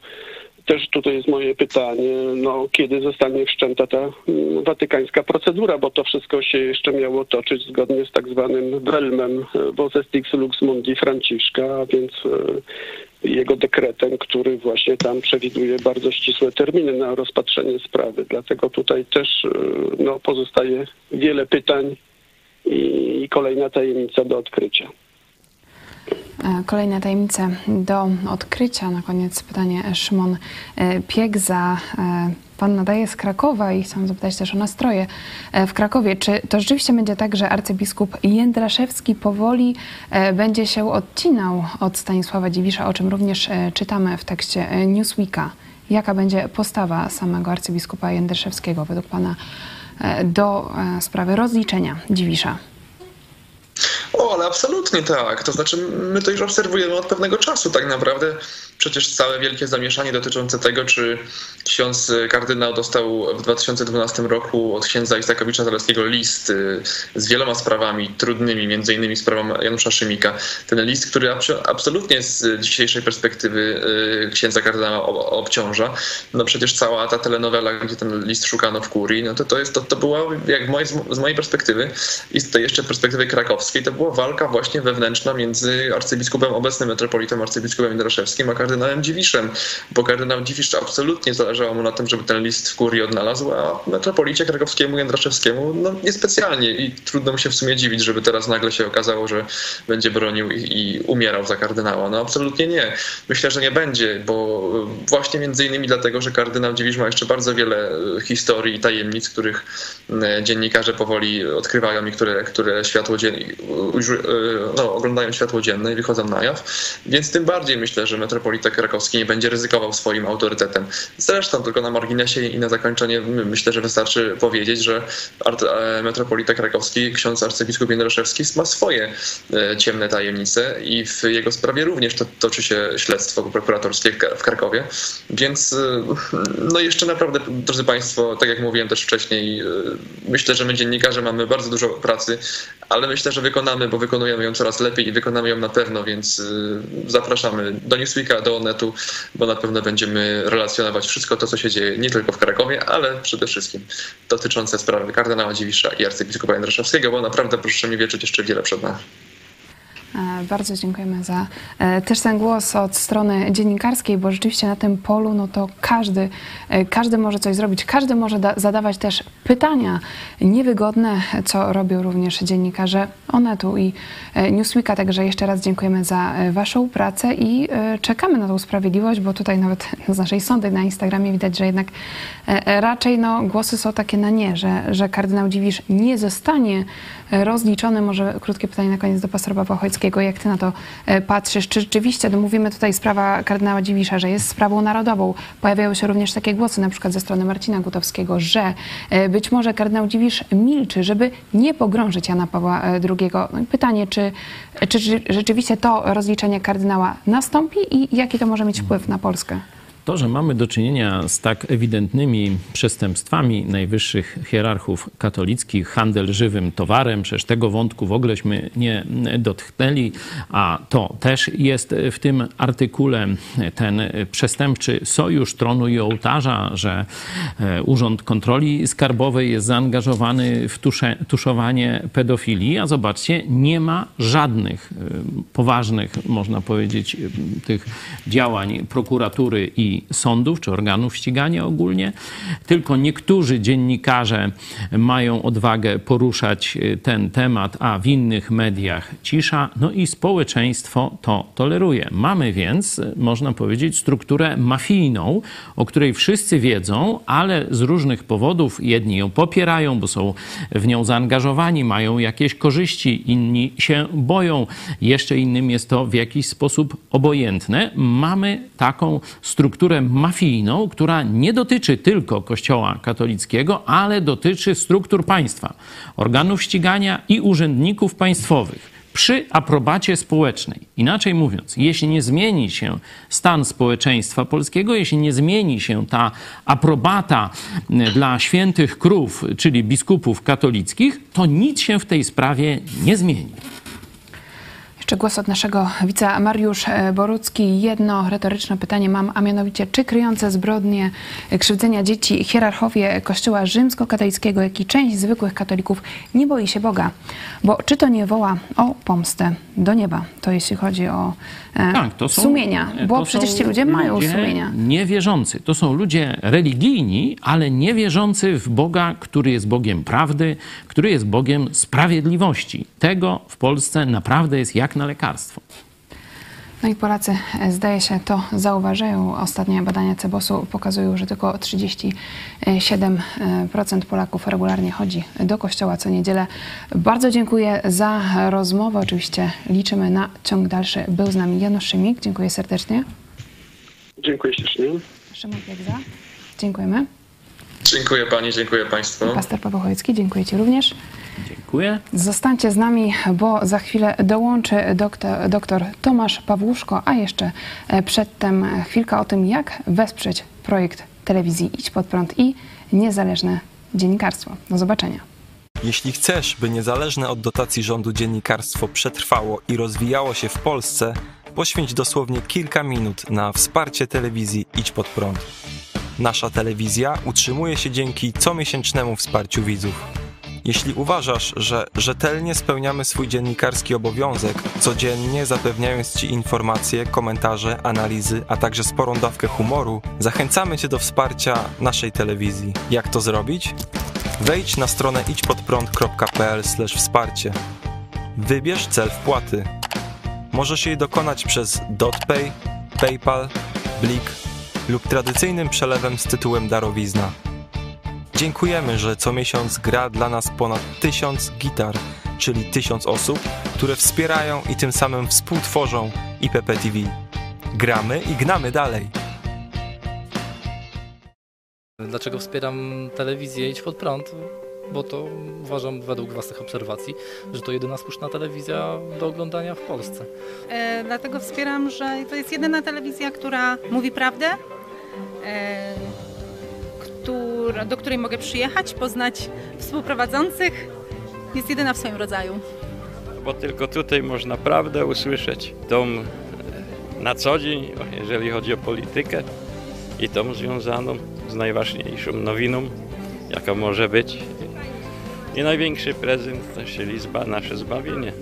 też tutaj jest moje pytanie, no, kiedy zostanie wszczęta ta mm, watykańska procedura, bo to wszystko się jeszcze miało toczyć zgodnie z tak zwanym Belmem Vosestix Lux Mundi Franciszka, a więc jego dekretem, który właśnie tam przewiduje bardzo ścisłe terminy na rozpatrzenie sprawy. Dlatego tutaj też no, pozostaje wiele pytań i kolejna tajemnica do odkrycia. E, kolejne tajemnice do odkrycia. Na koniec pytanie Szymon e, Piegza. E, pan nadaje z Krakowa i chciałam zapytać też o nastroje w Krakowie. Czy to rzeczywiście będzie tak, że arcybiskup Jędraszewski powoli będzie się odcinał od Stanisława Dziwisza, o czym również czytamy w tekście Newsweeka? Jaka będzie postawa samego arcybiskupa Jędraszewskiego według pana do sprawy rozliczenia Dziwisza? O, ale absolutnie tak. To znaczy, my to już obserwujemy od pewnego czasu tak naprawdę przecież całe wielkie zamieszanie dotyczące tego, czy ksiądz kardynał dostał w 2012 roku od księdza Isakowicza Zaleskiego list y, z wieloma sprawami trudnymi, między innymi sprawą Janusza Szymika. Ten list, który absolutnie z dzisiejszej perspektywy y, księdza kardynała obciąża. No przecież cała ta telenowela, gdzie ten list szukano w kurii, no to to, jest, to, to była, jak mojej, z mojej perspektywy i z tej jeszcze perspektywy krakowskiej, to była walka właśnie wewnętrzna między arcybiskupem, obecnym metropolitą arcybiskupem Jędraszewskim, a Dziwiszem, bo kardynał Dziwisz absolutnie zależało mu na tym, żeby ten list w kurii odnalazł, a metropolicie krakowskiemu, Jędraszewskiemu no niespecjalnie i trudno mu się w sumie dziwić, żeby teraz nagle się okazało, że będzie bronił i, i umierał za kardynała. No absolutnie nie. Myślę, że nie będzie, bo właśnie między innymi dlatego, że kardynał Dziwisz ma jeszcze bardzo wiele historii i tajemnic, których e, dziennikarze powoli odkrywają i które, które światło dziennie, no, oglądają światło dzienne i wychodzą na jaw. Więc tym bardziej myślę, że metropolita krakowski nie będzie ryzykował swoim autorytetem. Zresztą tylko na marginesie i na zakończenie myślę, że wystarczy powiedzieć, że e, metropolita krakowski, ksiądz arcybiskup Jędraszewski ma swoje e, ciemne tajemnice i w jego sprawie również to, toczy się śledztwo prokuratorskie w Krakowie. Więc e, no jeszcze naprawdę, drodzy Państwo, tak jak mówiłem też wcześniej, myślę, że my dziennikarze mamy bardzo dużo pracy, ale myślę, że wykonamy, bo wykonujemy ją coraz lepiej i wykonamy ją na pewno, więc zapraszamy do Newsweeka, do Onetu, bo na pewno będziemy relacjonować wszystko to, co się dzieje nie tylko w Krakowie, ale przede wszystkim dotyczące sprawy kardynała Dziwisza i arcybiskupa Jędraszewskiego, bo naprawdę proszę mi wierzyć jeszcze wiele przed nami. E, bardzo dziękujemy za e, też ten głos od strony dziennikarskiej, bo rzeczywiście na tym polu no to każdy, e, każdy może coś zrobić, każdy może zadawać też pytania niewygodne, co robią również dziennikarze Onetu i Newsweeka. Także jeszcze raz dziękujemy za Waszą pracę i czekamy na tą sprawiedliwość, bo tutaj nawet z naszej sądy na Instagramie widać, że jednak raczej no, głosy są takie na nie, że, że kardynał Dziwisz nie zostanie rozliczony. Może krótkie pytanie na koniec do pastora Pawła Jak ty na to e, patrzysz? Czy rzeczywiście, no mówimy tutaj sprawa kardynała Dziwisza, że jest sprawą narodową. Pojawiają się również takie głosy, na przykład ze strony Marcina Gutowskiego, że e, być może kardynał Dziwisz milczy, żeby nie pogrążyć Jana Pawła e, II. No pytanie, czy, czy rzeczywiście to rozliczenie kardynała nastąpi i jaki to może mieć wpływ na Polskę? To, że mamy do czynienia z tak ewidentnymi przestępstwami najwyższych hierarchów katolickich, handel żywym towarem, przecież tego wątku w ogóleśmy nie dotknęli, a to też jest w tym artykule. Ten przestępczy sojusz tronu i ołtarza, że e, Urząd Kontroli Skarbowej jest zaangażowany w tusze, tuszowanie pedofilii, a zobaczcie, nie ma żadnych e, poważnych, można powiedzieć, tych działań prokuratury i sądów czy organów ścigania ogólnie. Tylko niektórzy dziennikarze mają odwagę poruszać y, ten temat, a w innych mediach cisza. No i społeczeństwo to toleruje. Mamy więc, y, można powiedzieć, strukturę mafijną, o której wszyscy wiedzą, ale z różnych powodów jedni ją popierają, bo są w nią zaangażowani, mają jakieś korzyści, inni się boją, jeszcze innym jest to w jakiś sposób obojętne. Mamy taką strukturę strukturę mafijną, która nie dotyczy tylko Kościoła katolickiego, ale dotyczy struktur państwa, organów ścigania i urzędników państwowych przy aprobacie społecznej. Inaczej mówiąc, jeśli nie zmieni się stan społeczeństwa polskiego, jeśli nie zmieni się ta aprobata dla świętych krów, czyli biskupów katolickich, to nic się w tej sprawie nie zmieni. Jeszcze głos od naszego wica Mariusz e, Borucki. Jedno retoryczne pytanie mam, a mianowicie, czy kryjące zbrodnie krzywdzenia dzieci hierarchowie Kościoła rzymskokatolickiego, jak i część zwykłych katolików nie boi się Boga? Bo czy to nie woła o pomstę do nieba? To jeśli chodzi o e, tak, to są, sumienia, bo przecież ci ludzie mają ludzie sumienia. Niewierzący. To są ludzie religijni, ale niewierzący w Boga, który jest Bogiem prawdy, który jest Bogiem sprawiedliwości. Tego w Polsce naprawdę jest jak na lekarstwo. No i Polacy, e, zdaje się, to zauważają. Ostatnie badania Cebosu pokazują, że tylko 37% Polaków regularnie chodzi do kościoła co niedzielę. Bardzo dziękuję za rozmowę. Oczywiście liczymy na ciąg dalszy. Był z nami Janusz Szymik. Dziękuję serdecznie. Dziękuję ślicznie. Szymon Piegza. Dziękujemy. Dziękuję Pani, dziękuję Państwu. Pastor Paweł Chojecki, dziękuję Ci również. Dziękuję. Zostańcie z nami, bo za chwilę dołączy doktor, doktor Tomasz Pawłuszko, a jeszcze e, przedtem chwilka o tym, jak wesprzeć projekt telewizji Idź Pod Prąd i niezależne dziennikarstwo. Do zobaczenia. Jeśli chcesz, by niezależne od dotacji rządu dziennikarstwo przetrwało i rozwijało się w Polsce, poświęć dosłownie kilka minut na wsparcie telewizji Idź Pod Prąd. Nasza telewizja utrzymuje się dzięki comiesięcznemu wsparciu widzów. Jeśli uważasz, że rzetelnie spełniamy swój dziennikarski obowiązek, codziennie zapewniając Ci informacje, komentarze, analizy, a także sporą dawkę humoru, zachęcamy Cię do wsparcia naszej telewizji. Jak to zrobić? Wejdź na stronę idźpodprąd.pl wsparcie. Wybierz cel wpłaty. Możesz jej dokonać przez DotPay, PayPal, Blik lub tradycyjnym przelewem z tytułem darowizna. Dziękujemy, że co miesiąc gra dla nas ponad tysiąc gitar, czyli tysiąc osób, które wspierają i tym samym współtworzą IPP TV. Gramy i gnamy dalej. Dlaczego wspieram telewizję Idź Pod Prąd? Bo to uważam według własnych obserwacji, że to jedyna słuszna telewizja do oglądania w Polsce. E, dlatego wspieram, że to jest jedyna telewizja, która mówi prawdę, e, która, do której mogę przyjechać, poznać współprowadzących. Jest jedyna w swoim rodzaju. Bo tylko tutaj można prawdę usłyszeć, tą e, na co dzień, jeżeli chodzi o politykę i tą związaną z najważniejszą nowiną, jaka może być. I największy prezent, czyli zba, nasze zbawienie.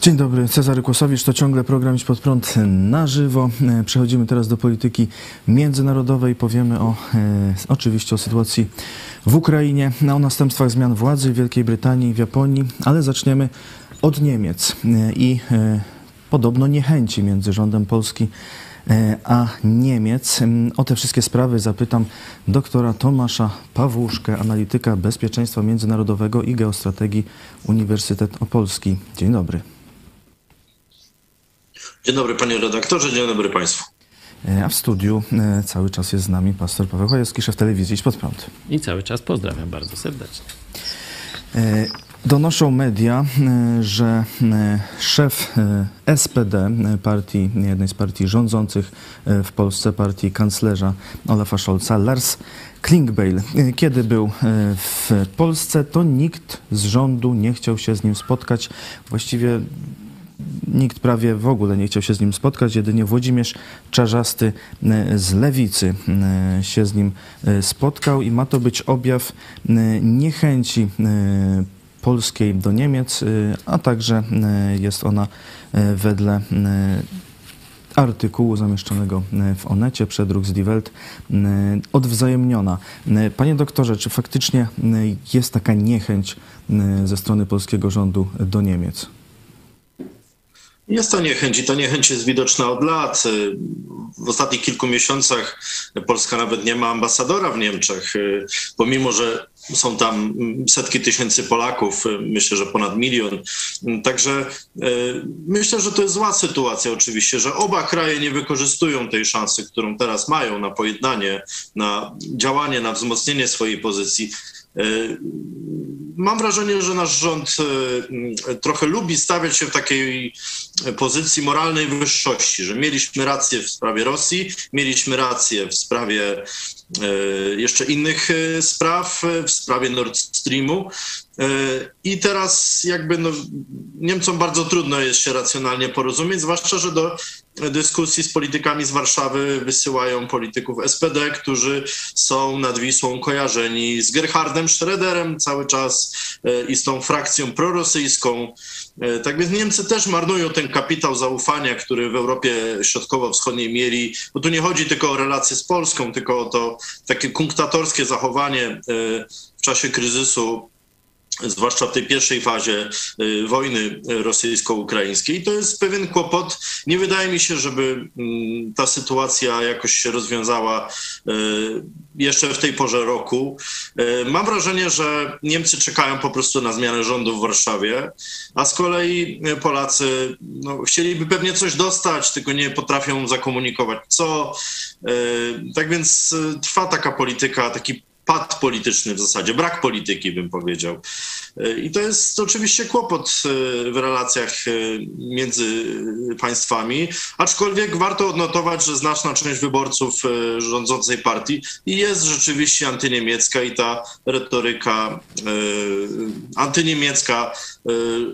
Dzień dobry, Cezary Kłosowicz, to ciągle program Idź Pod Prąd na żywo. E, przechodzimy teraz do polityki międzynarodowej. Powiemy o, e, oczywiście o sytuacji w Ukrainie, o następstwach zmian władzy w Wielkiej Brytanii w Japonii, ale zaczniemy od Niemiec e, i e, podobno niechęci między rządem Polski e, a Niemiec. O te wszystkie sprawy zapytam doktora Tomasza Pawłuszkę, analityka bezpieczeństwa międzynarodowego i geostrategii Uniwersytet Opolski. Dzień dobry. Dzień dobry panie redaktorze, dzień dobry państwu. E, a w studiu e, cały czas jest z nami pastor Paweł Chojewski, szef telewizji Idź Pod Prąd. I cały czas pozdrawiam bardzo serdecznie. E, donoszą media, że szef SPD, partii, jednej z partii rządzących w Polsce, partii kanclerza Olafa Scholza, Lars Klingbeil, kiedy był w Polsce, to nikt z rządu nie chciał się z nim spotkać. Właściwie nikt prawie w ogóle nie chciał się z nim spotkać, jedynie Włodzimierz Czarzasty e, z Lewicy e, się z nim e, spotkał i ma to być objaw niechęci polskiej do Niemiec, a także jest ona wedle artykułu zamieszczonego w Onecie, przedruk z Die Welt, odwzajemniona. Panie doktorze, czy faktycznie jest taka niechęć ze strony polskiego rządu do Niemiec? Jest to niechęć i ta niechęć jest widoczna od lat. W ostatnich kilku miesiącach Polska nawet nie ma ambasadora w Niemczech, pomimo że są tam setki tysięcy Polaków, myślę, że ponad milion. Także e, myślę, że to jest zła sytuacja oczywiście, że oba kraje nie wykorzystują tej szansy, którą teraz mają na pojednanie, na działanie, na wzmocnienie swojej pozycji. E, mam wrażenie, że nasz rząd e, trochę lubi stawiać się w takiej pozycji moralnej wyższości, że mieliśmy rację w sprawie Rosji, mieliśmy rację w sprawie jeszcze innych spraw, w sprawie Nord Streamu. I teraz jakby no, Niemcom bardzo trudno jest się racjonalnie porozumieć, zwłaszcza, że do dyskusji z politykami z Warszawy wysyłają polityków SPD, którzy są nad Wisłą kojarzeni z Gerhardem Schröderem cały czas i z tą frakcją prorosyjską. Tak więc Niemcy też marnują ten kapitał zaufania, który w Europie Środkowo-Wschodniej mieli, bo tu nie chodzi tylko o relacje z Polską, tylko o to takie kunktatorskie zachowanie w czasie kryzysu zwłaszcza w tej pierwszej fazie y, wojny rosyjsko-ukraińskiej. To jest pewien kłopot. Nie wydaje mi się, żeby mm, ta sytuacja jakoś się rozwiązała y, jeszcze w tej porze roku. Y, mam wrażenie, że Niemcy czekają po prostu na zmianę rządu w Warszawie, a z kolei Polacy no, chcieliby pewnie coś dostać, tylko nie potrafią zakomunikować co. Tak więc trwa taka polityka, taki pad polityczny w zasadzie, brak polityki bym powiedział. I to jest oczywiście kłopot e, w relacjach e, między państwami, aczkolwiek warto odnotować, że znaczna część wyborców rządzącej partii jest rzeczywiście antyniemiecka i ta retoryka antyniemiecka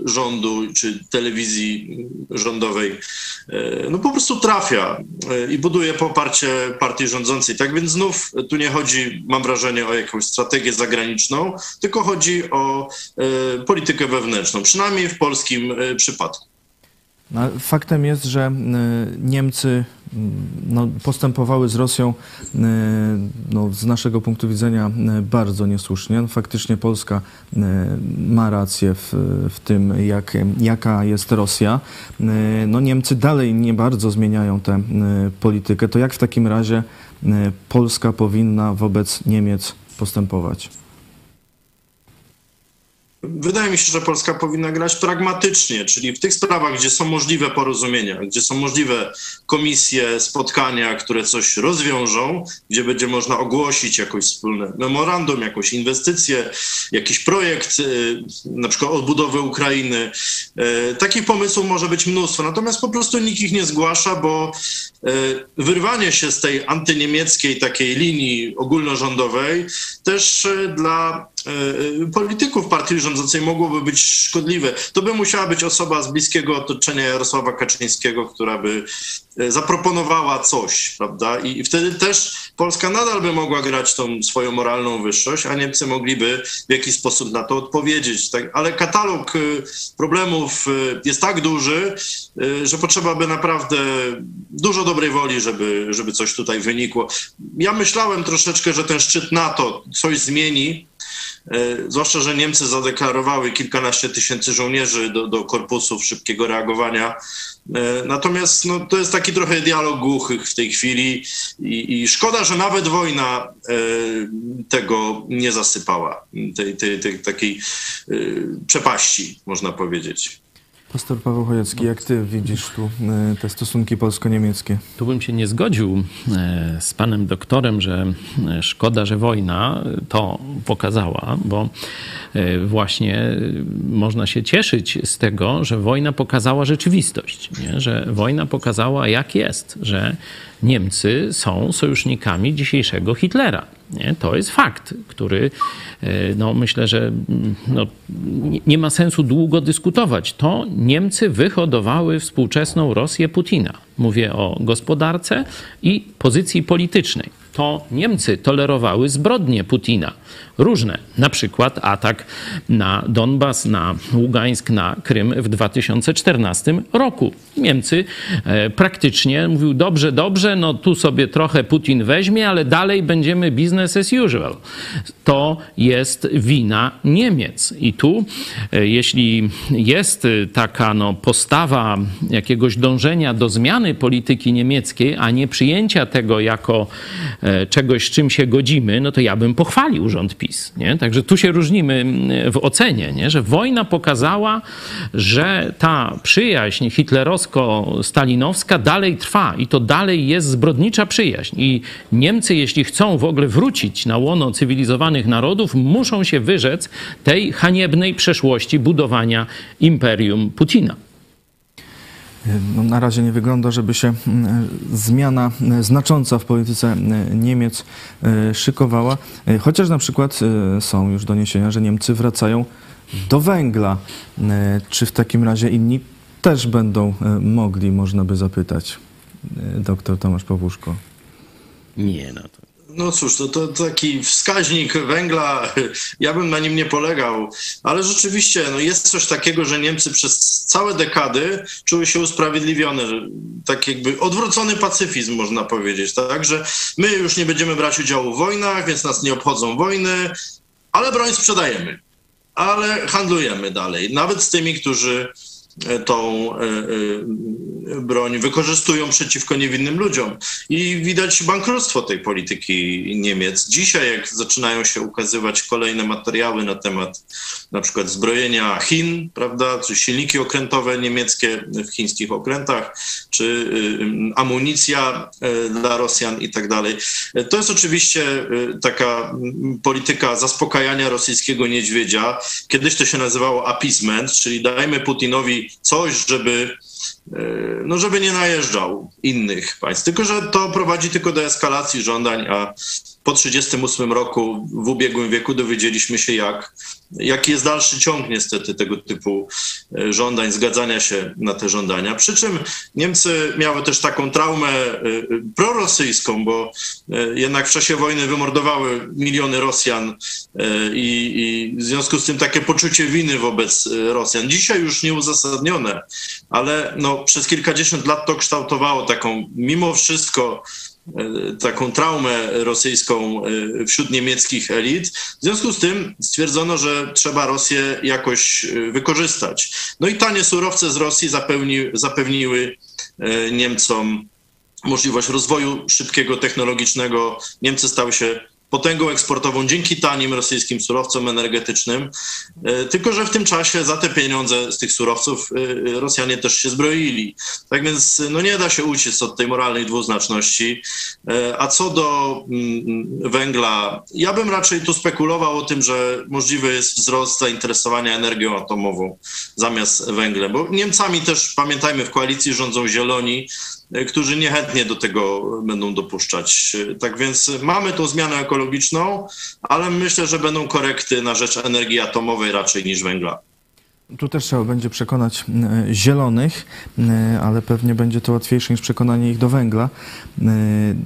rządu czy telewizji rządowej no po prostu trafia i buduje poparcie partii rządzącej. Tak więc znów tu nie chodzi, mam wrażenie, o jakąś strategię zagraniczną, tylko chodzi o politykę wewnętrzną, przynajmniej w polskim przypadku. No, faktem jest, że e, Niemcy no, postępowały z Rosją no, z naszego punktu widzenia bardzo niesłusznie. Faktycznie Polska ma rację w, w tym, jak, jaka jest Rosja. No, Niemcy dalej nie bardzo zmieniają tę politykę. To jak w takim razie Polska powinna wobec Niemiec postępować? Wydaje mi się, że Polska powinna grać pragmatycznie, czyli w tych sprawach, gdzie są możliwe porozumienia, gdzie są możliwe komisje, spotkania, które coś rozwiążą, gdzie będzie można ogłosić jakoś wspólne memorandum, jakąś inwestycję, jakiś projekt, y, na przykład odbudowy Ukrainy. Y, takich pomysłów może być mnóstwo, natomiast po prostu nikt ich nie zgłasza, bo y, wyrwanie się z tej antyniemieckiej takiej linii ogólnorządowej też dla polityków partii rządzącej mogłoby być szkodliwe. To by musiała być osoba z bliskiego otoczenia Jarosława Kaczyńskiego, która by e, zaproponowała coś, prawda? I, wtedy też Polska nadal by mogła grać tą swoją moralną wyższość, a Niemcy mogliby w jakiś sposób na to odpowiedzieć. Tak? Ale katalog e, problemów e, jest tak duży, że potrzeba by naprawdę dużo dobrej woli, żeby, żeby coś tutaj wynikło. Ja myślałem troszeczkę, że ten szczyt NATO coś zmieni, E, zwłaszcza, że Niemcy zadeklarowały kilkanaście tysięcy żołnierzy do, do korpusów szybkiego reagowania. E, natomiast no, to jest taki trochę dialog głuchych w tej chwili i, i szkoda, że nawet wojna e, tego nie zasypała, tej, tej, tej takiej e, przepaści, można powiedzieć. Pastor Paweł Chojecki, jak ty widzisz tu e, te stosunki polsko-niemieckie? Tu bym się nie zgodził e, z panem doktorem, że e, szkoda, że wojna to pokazała, bo właśnie można się cieszyć z tego, że wojna pokazała rzeczywistość, nie? że wojna pokazała jak jest, że Niemcy są sojusznikami dzisiejszego Hitlera. Nie? To jest fakt, który e, no, myślę, że mm, no, nie ma sensu długo dyskutować. To Niemcy wyhodowały współczesną Rosję Putina. Mówię o gospodarce i pozycji politycznej to Niemcy tolerowały zbrodnie Putina. Różne, na przykład atak na Donbas, na Ługańsk, na Krym w 2014 roku. Niemcy e, praktycznie mówił, dobrze, dobrze, no tu sobie trochę Putin weźmie, ale dalej będziemy business as usual. To jest wina Niemiec. I tu, e, jeśli jest taka no, postawa jakiegoś dążenia do zmiany polityki niemieckiej, a nie przyjęcia tego jako E, czegoś, z czym się godzimy, no to ja bym pochwalił rząd PiS. Nie? Także tu się różnimy mm, w ocenie, nie? że wojna pokazała, że ta przyjaźń hitlerowsko-stalinowska dalej trwa i to dalej jest zbrodnicza przyjaźń. I Niemcy, jeśli chcą w ogóle wrócić na łono cywilizowanych narodów, muszą się wyrzec tej haniebnej przeszłości budowania imperium Putina. No, na razie nie wygląda, żeby się mm, zmiana e, znacząca w polityce e, Niemiec e, szykowała, chociaż na przykład są już doniesienia, że Niemcy wracają do węgla. Czy w takim razie inni też będą mogli, można by zapytać. Doktor Tomasz Pawłuszko. Nie, no to no cóż, to, to taki wskaźnik węgla, ja bym na nim nie polegał, ale rzeczywiście no jest coś takiego, że Niemcy przez całe dekady czuły się usprawiedliwione, tak jakby odwrócony pacyfizm można powiedzieć, tak, że my już nie będziemy brać udziału w wojnach, więc nas nie obchodzą wojny, ale broń sprzedajemy, ale handlujemy dalej, nawet z tymi, którzy tą e, e, broń wykorzystują przeciwko niewinnym ludziom. I widać bankructwo tej polityki Niemiec. Dzisiaj, jak zaczynają się ukazywać kolejne materiały na temat na przykład zbrojenia Chin, prawda, czy silniki okrętowe niemieckie w chińskich okrętach, czy y, amunicja e, dla Rosjan i tak dalej. To jest oczywiście taka polityka zaspokajania rosyjskiego niedźwiedzia. Kiedyś to się nazywało appeasement, czyli dajmy Putinowi coś, żeby, e, no żeby nie najeżdżał innych państw. Tylko, że to prowadzi tylko do eskalacji żądań, a po 1938 roku w ubiegłym wieku dowiedzieliśmy się, jak, jaki jest dalszy ciąg niestety tego typu e, żądań, zgadzania się na te żądania. Przy czym Niemcy miały też taką traumę e, prorosyjską, bo e, jednak w czasie wojny wymordowały miliony Rosjan i, i w związku z tym takie poczucie winy wobec Rosjan. Dzisiaj już nieuzasadnione, ale no, przez kilkadziesiąt lat to kształtowało taką mimo wszystko E, taką traumę rosyjską e, wśród niemieckich elit. W związku z tym stwierdzono, że trzeba Rosję jakoś e, wykorzystać. No i tanie surowce z Rosji zapewni, zapewniły Niemcom możliwość rozwoju szybkiego, technologicznego. Niemcy stały się potęgą eksportową dzięki tanim rosyjskim surowcom energetycznym. E, tylko, że w tym czasie za te pieniądze z tych surowców e, Rosjanie też się zbroili. Tak więc no nie da się uciec od tej moralnej dwuznaczności. E, a co do mm, węgla, ja bym raczej tu spekulował o tym, że możliwy jest wzrost zainteresowania energią atomową zamiast węglem, bo Niemcami też, pamiętajmy, w koalicji rządzą zieloni, którzy niechętnie do tego będą dopuszczać. E, tak więc mamy tą zmianę ekologiczną, ale myślę, że będą korekty na rzecz energii atomowej raczej niż węgla. Tu też trzeba będzie przekonać e, zielonych, ale pewnie będzie to łatwiejsze niż przekonanie ich do węgla.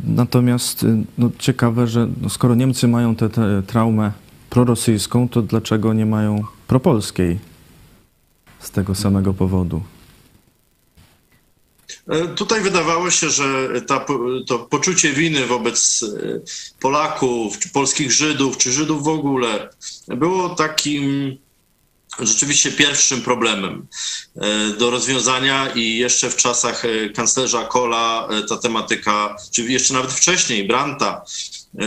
Natomiast no, ciekawe, że no, skoro Niemcy mają tę traumę prorosyjską, to dlaczego nie mają propolskiej z tego samego powodu? E, tutaj wydawało się, że ta, to poczucie winy wobec e, Polaków, czy polskich Żydów, czy Żydów w ogóle było takim rzeczywiście pierwszym problemem e, do rozwiązania i jeszcze w czasach kanclerza Kohla ta tematyka, czy jeszcze nawet wcześniej Branta,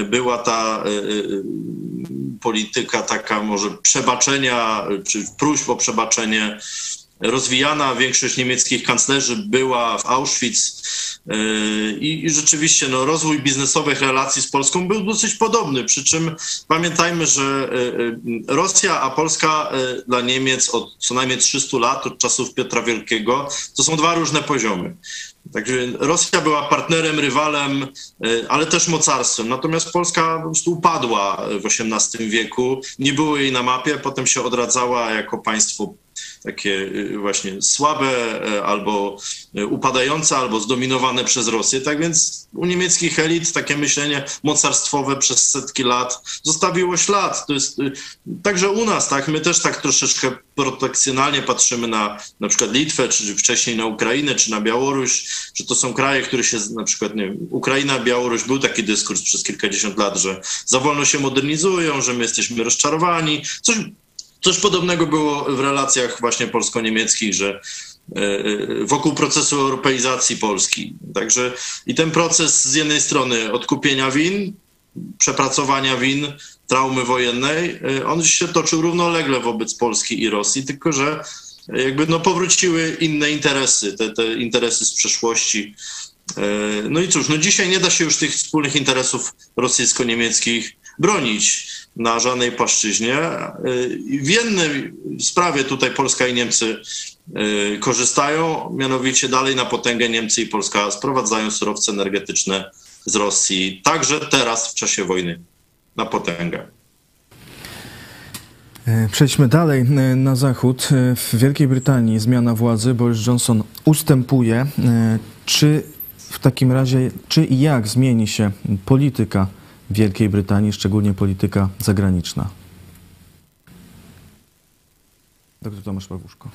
była ta polityka taka może przebaczenia, czy próśb o przebaczenie rozwijana. Większość niemieckich kanclerzy była w Auschwitz yy, i, i, rzeczywiście no, rozwój biznesowych relacji z Polską był dosyć podobny. Przy czym pamiętajmy, że yy, yy, Rosja a Polska dla Niemiec od co najmniej 300 lat, od czasów Piotra Wielkiego, to są dwa różne poziomy. Także Rosja była partnerem, rywalem, ale też mocarstwem. Natomiast Polska po prostu upadła w XVIII wieku, nie było jej na mapie, potem się odradzała jako państwo takie y, właśnie słabe e, albo e, upadające, albo zdominowane przez Rosję. Tak więc u niemieckich elit takie myślenie mocarstwowe przez setki lat zostawiło ślad. To jest y, także u nas, tak, my też tak troszeczkę protekcjonalnie patrzymy na na przykład Litwę, czy wcześniej na Ukrainę, czy na Białoruś, że to są kraje, które się na przykład, nie wiem, Ukraina, Białoruś, był taki dyskurs przez kilkadziesiąt lat, że za wolno się modernizują, że my jesteśmy rozczarowani. Coś Coś podobnego było w relacjach właśnie polsko-niemieckich, że e, e, wokół procesu europeizacji Polski. Także i ten proces z jednej strony odkupienia win, przepracowania win, traumy wojennej, e, on się toczył równolegle wobec Polski i Rosji, tylko że jakby no powróciły inne interesy, te, te interesy z przeszłości. No i cóż, no dzisiaj nie da się już tych wspólnych interesów rosyjsko-niemieckich bronić na żadnej płaszczyźnie. W jednej sprawie tutaj Polska i Niemcy korzystają, mianowicie dalej na potęgę Niemcy i Polska sprowadzają surowce energetyczne z Rosji, także teraz w czasie wojny na potęgę. E, przejdźmy dalej na zachód. W Wielkiej Brytanii zmiana władzy. Boris Johnson ustępuje. Czy w takim razie, czy i jak zmieni się polityka Wielkiej Brytanii, szczególnie polityka zagraniczna? Doktor Tomasz Pawłuszko.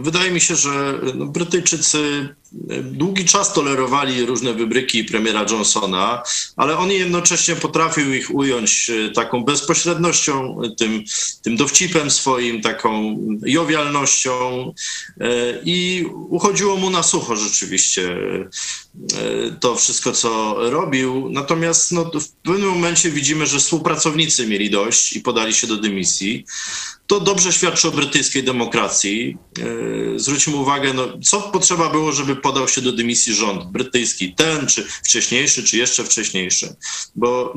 Wydaje mi się, że no, Brytyjczycy długi czas tolerowali różne wybryki premiera Johnsona, ale on jednocześnie potrafił ich ująć e, taką bezpośrednością, tym, tym dowcipem swoim, taką jowialnością e, i uchodziło mu na sucho rzeczywiście e, to wszystko, co robił. Natomiast no, w pewnym momencie widzimy, że współpracownicy mieli dość i podali się do dymisji. To dobrze świadczy o brytyjskiej demokracji. Zwróćmy uwagę, no, co potrzeba było, żeby podał się do dymisji rząd brytyjski, ten czy wcześniejszy, czy jeszcze wcześniejszy, bo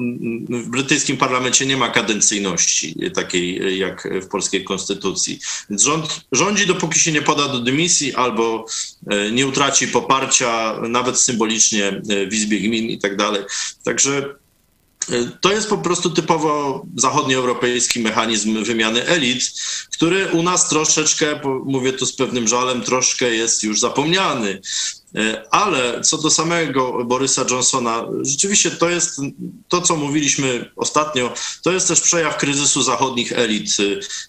w brytyjskim parlamencie nie ma kadencyjności takiej jak w polskiej konstytucji. Więc rząd rządzi, dopóki się nie poda do dymisji albo e, nie utraci poparcia, nawet symbolicznie e, w Izbie Gmin i tak dalej. Także to jest po prostu typowo zachodnioeuropejski mechanizm wymiany elit, który u nas troszeczkę, mówię tu z pewnym żalem, troszkę jest już zapomniany. E, ale co do samego Borysa Johnsona, rzeczywiście to jest to, co mówiliśmy ostatnio, to jest też przejaw kryzysu zachodnich elit.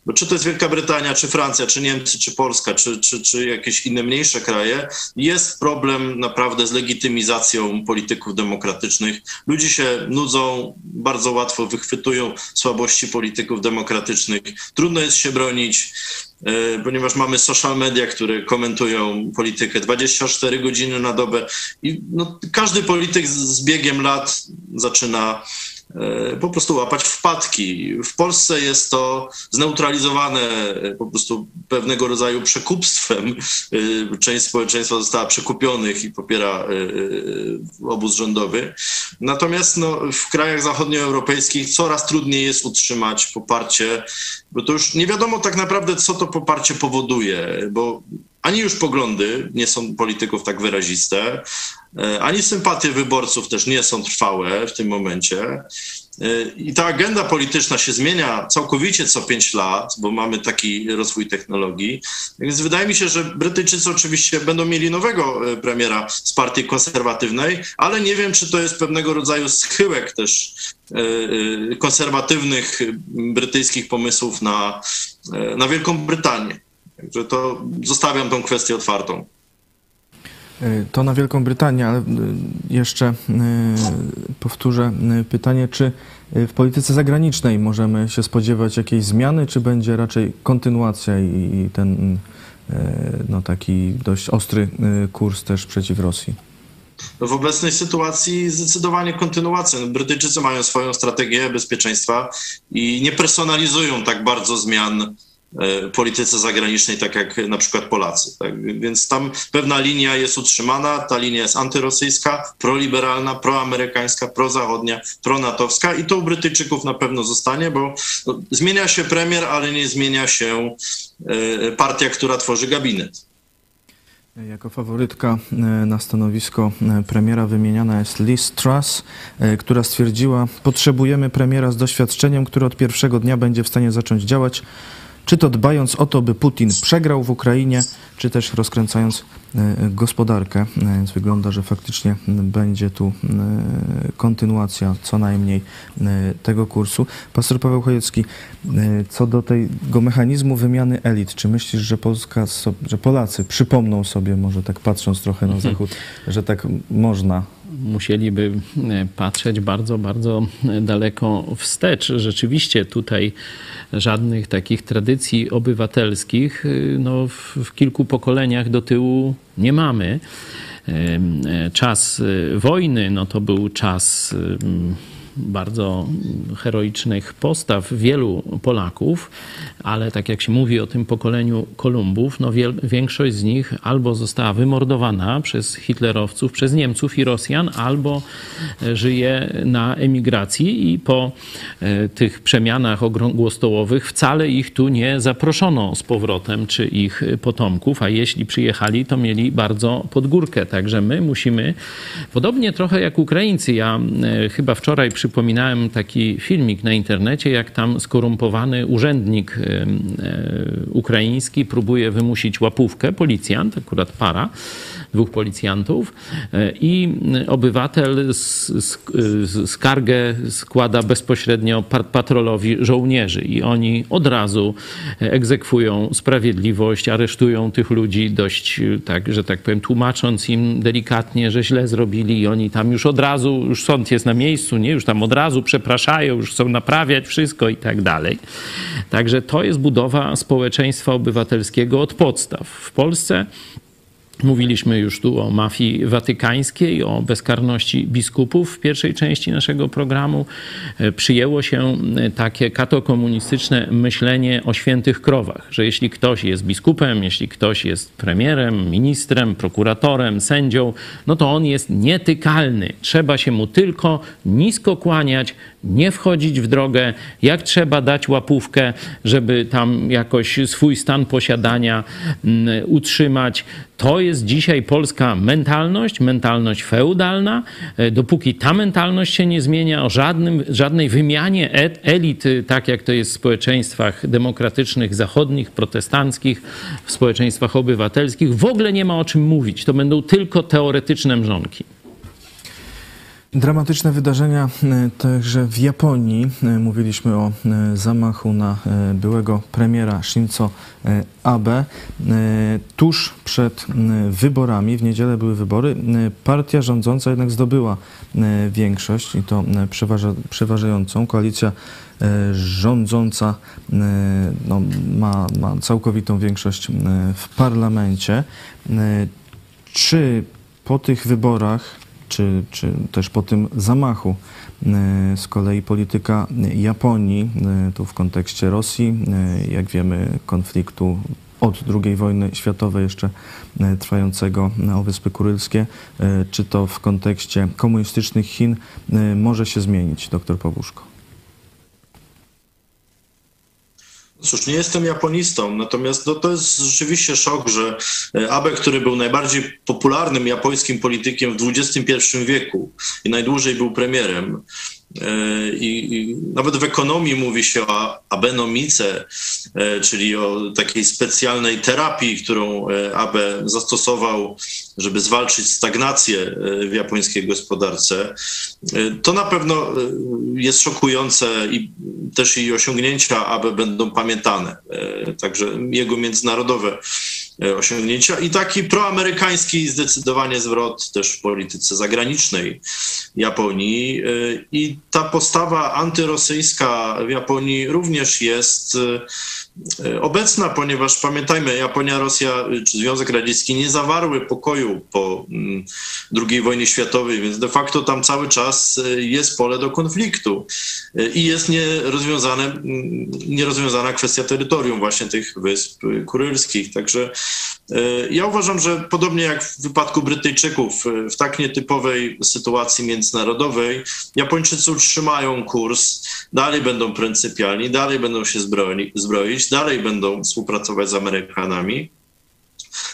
Bo czy to jest Wielka Brytania, czy Francja, czy Niemcy, czy Polska, czy, czy, czy jakieś inne mniejsze kraje, jest problem naprawdę z legitymizacją polityków demokratycznych. Ludzie się nudzą, bardzo łatwo wychwytują słabości polityków demokratycznych, trudno jest się bronić. E, ponieważ mamy social media, które komentują politykę. 24 godziny na dobę i no, każdy polityk z biegiem lat zaczyna po prostu łapać wpadki. W Polsce jest to zneutralizowane e, po prostu pewnego rodzaju przekupstwem. E, część społeczeństwa została przekupionych i popiera obóz rządowy. Natomiast no, w krajach zachodnioeuropejskich coraz trudniej jest utrzymać poparcie, bo to już nie wiadomo tak naprawdę, co to poparcie powoduje, bo ani już poglądy nie są polityków tak wyraziste, e, ani sympatie wyborców też nie są trwałe w tym momencie. E, I ta agenda polityczna się zmienia całkowicie co pięć lat, bo mamy taki rozwój technologii. Więc wydaje mi się, że Brytyjczycy oczywiście będą mieli nowego e, premiera z partii konserwatywnej, ale nie wiem, czy to jest pewnego rodzaju schyłek też konserwatywnych brytyjskich pomysłów na, na Wielką Brytanię. Także to zostawiam tą kwestię otwartą. E, to na Wielką Brytanię, ale e, jeszcze e, powtórzę pytanie, czy w polityce zagranicznej możemy się spodziewać jakiejś zmiany, czy będzie raczej kontynuacja i ten no, taki dość ostry kurs też przeciw Rosji? W obecnej sytuacji zdecydowanie kontynuacja. Brytyjczycy mają swoją strategię bezpieczeństwa i nie personalizują tak bardzo zmian polityce zagranicznej, tak jak na przykład Polacy. Tak? Więc tam pewna linia jest utrzymana, ta linia jest antyrosyjska, proliberalna, proamerykańska, prozachodnia, pronatowska i to u Brytyjczyków na pewno zostanie, bo no, zmienia się premier, ale nie zmienia się e, partia, która tworzy gabinet. Jako faworytka e, na stanowisko premiera wymieniana jest Liz Truss, która stwierdziła, potrzebujemy premiera z doświadczeniem, który od pierwszego dnia będzie w stanie zacząć działać czy to dbając o to, by Putin przegrał w Ukrainie, czy też rozkręcając e, gospodarkę. E, więc wygląda, że faktycznie będzie tu e, kontynuacja co najmniej tego kursu. Pastor Paweł Chojecki, co do tego mechanizmu wymiany elit, czy myślisz, że, Polska, że Polacy przypomną sobie, może tak patrząc trochę na mhm. zachód, że tak można musieliby patrzeć bardzo, bardzo daleko wstecz. Rzeczywiście tutaj żadnych takich tradycji obywatelskich y, no, w, w kilku pokoleniach do tyłu nie mamy. Czas y, wojny no to był czas bardzo heroicznych postaw wielu Polaków, ale tak jak się mówi o tym pokoleniu Kolumbów, no większość z nich albo została wymordowana przez hitlerowców, przez Niemców i Rosjan, albo żyje na emigracji i po e, tych przemianach okrągłostołowych wcale ich tu nie zaproszono z powrotem, czy ich potomków, a jeśli przyjechali, to mieli bardzo pod górkę. Także my musimy, podobnie trochę jak Ukraińcy, ja e, chyba wczoraj przypominałem taki filmik na internecie, jak tam skorumpowany urzędnik e, ukraiński próbuje wymusić łapówkę, policjant, akurat para, dwóch policjantów i obywatel skargę składa bezpośrednio patrolowi żołnierzy i oni od razu egzekwują sprawiedliwość, aresztują tych ludzi dość, tak, że tak powiem, tłumacząc im delikatnie, że źle zrobili i oni tam już od razu, już sąd jest na miejscu, nie? Już tam od razu przepraszają, już chcą naprawiać wszystko i tak dalej. Także to jest budowa społeczeństwa obywatelskiego od podstaw. W Polsce Mówiliśmy już tu o mafii watykańskiej, o bezkarności biskupów w pierwszej części naszego programu. E, przyjęło się takie katokomunistyczne myślenie o świętych krowach, że jeśli ktoś jest biskupem, jeśli ktoś jest premierem, ministrem, prokuratorem, sędzią, no to on jest nietykalny. Trzeba się mu tylko nisko kłaniać, nie wchodzić w drogę, jak trzeba dać łapówkę, żeby tam jakoś swój stan posiadania mm, utrzymać. To jest dzisiaj polska mentalność, mentalność feudalna. E, dopóki ta mentalność się nie zmienia, o żadnym, żadnej wymianie elit, tak jak to jest w społeczeństwach demokratycznych, zachodnich, protestanckich, w społeczeństwach obywatelskich, w ogóle nie ma o czym mówić. To będą tylko teoretyczne mrzonki. Dramatyczne wydarzenia e, także w Japonii. E, mówiliśmy o e, zamachu na byłego premiera Shinzo Abe. Tuż przed wyborami, w niedzielę były wybory, partia rządząca jednak zdobyła większość i to przeważa, przeważającą. Koalicja rządząca no, ma, ma całkowitą większość w parlamencie. Czy po tych wyborach czy, czy też po tym zamachu. E, z kolei polityka Japonii, e, tu w kontekście Rosji, e, jak wiemy, konfliktu od II wojny światowej jeszcze trwającego o Wyspy Kurylskie, czy to w kontekście komunistycznych Chin może się zmienić, doktor Pawłuszko? Cóż, nie jestem japonistą, natomiast no, to jest rzeczywiście szok, że e, Abe, który był najbardziej popularnym japońskim politykiem w XXI wieku i najdłużej był premierem, I, I, nawet w ekonomii mówi się o abenomice, e, czyli o takiej specjalnej terapii, którą e, Abe zastosował, żeby zwalczyć stagnację w japońskiej gospodarce. To na pewno jest szokujące i też i osiągnięcia Abe będą pamiętane, także jego międzynarodowe E, osiągnięcia i taki proamerykański zdecydowanie zwrot też w polityce zagranicznej Japonii. E, I ta postawa antyrosyjska w Japonii również jest e, obecna, ponieważ pamiętajmy, Japonia, Rosja czy Związek Radziecki nie zawarły pokoju po mm, II wojnie światowej, więc de facto tam cały czas jest pole do konfliktu i jest nierozwiązane, mm, nierozwiązana kwestia terytorium właśnie tych wysp kurylskich. Także E, ja uważam, że podobnie jak w wypadku Brytyjczyków, e, w tak nietypowej sytuacji międzynarodowej, Japończycy utrzymają kurs, dalej będą pryncypialni, dalej będą się zbroić, dalej będą współpracować z Amerykanami.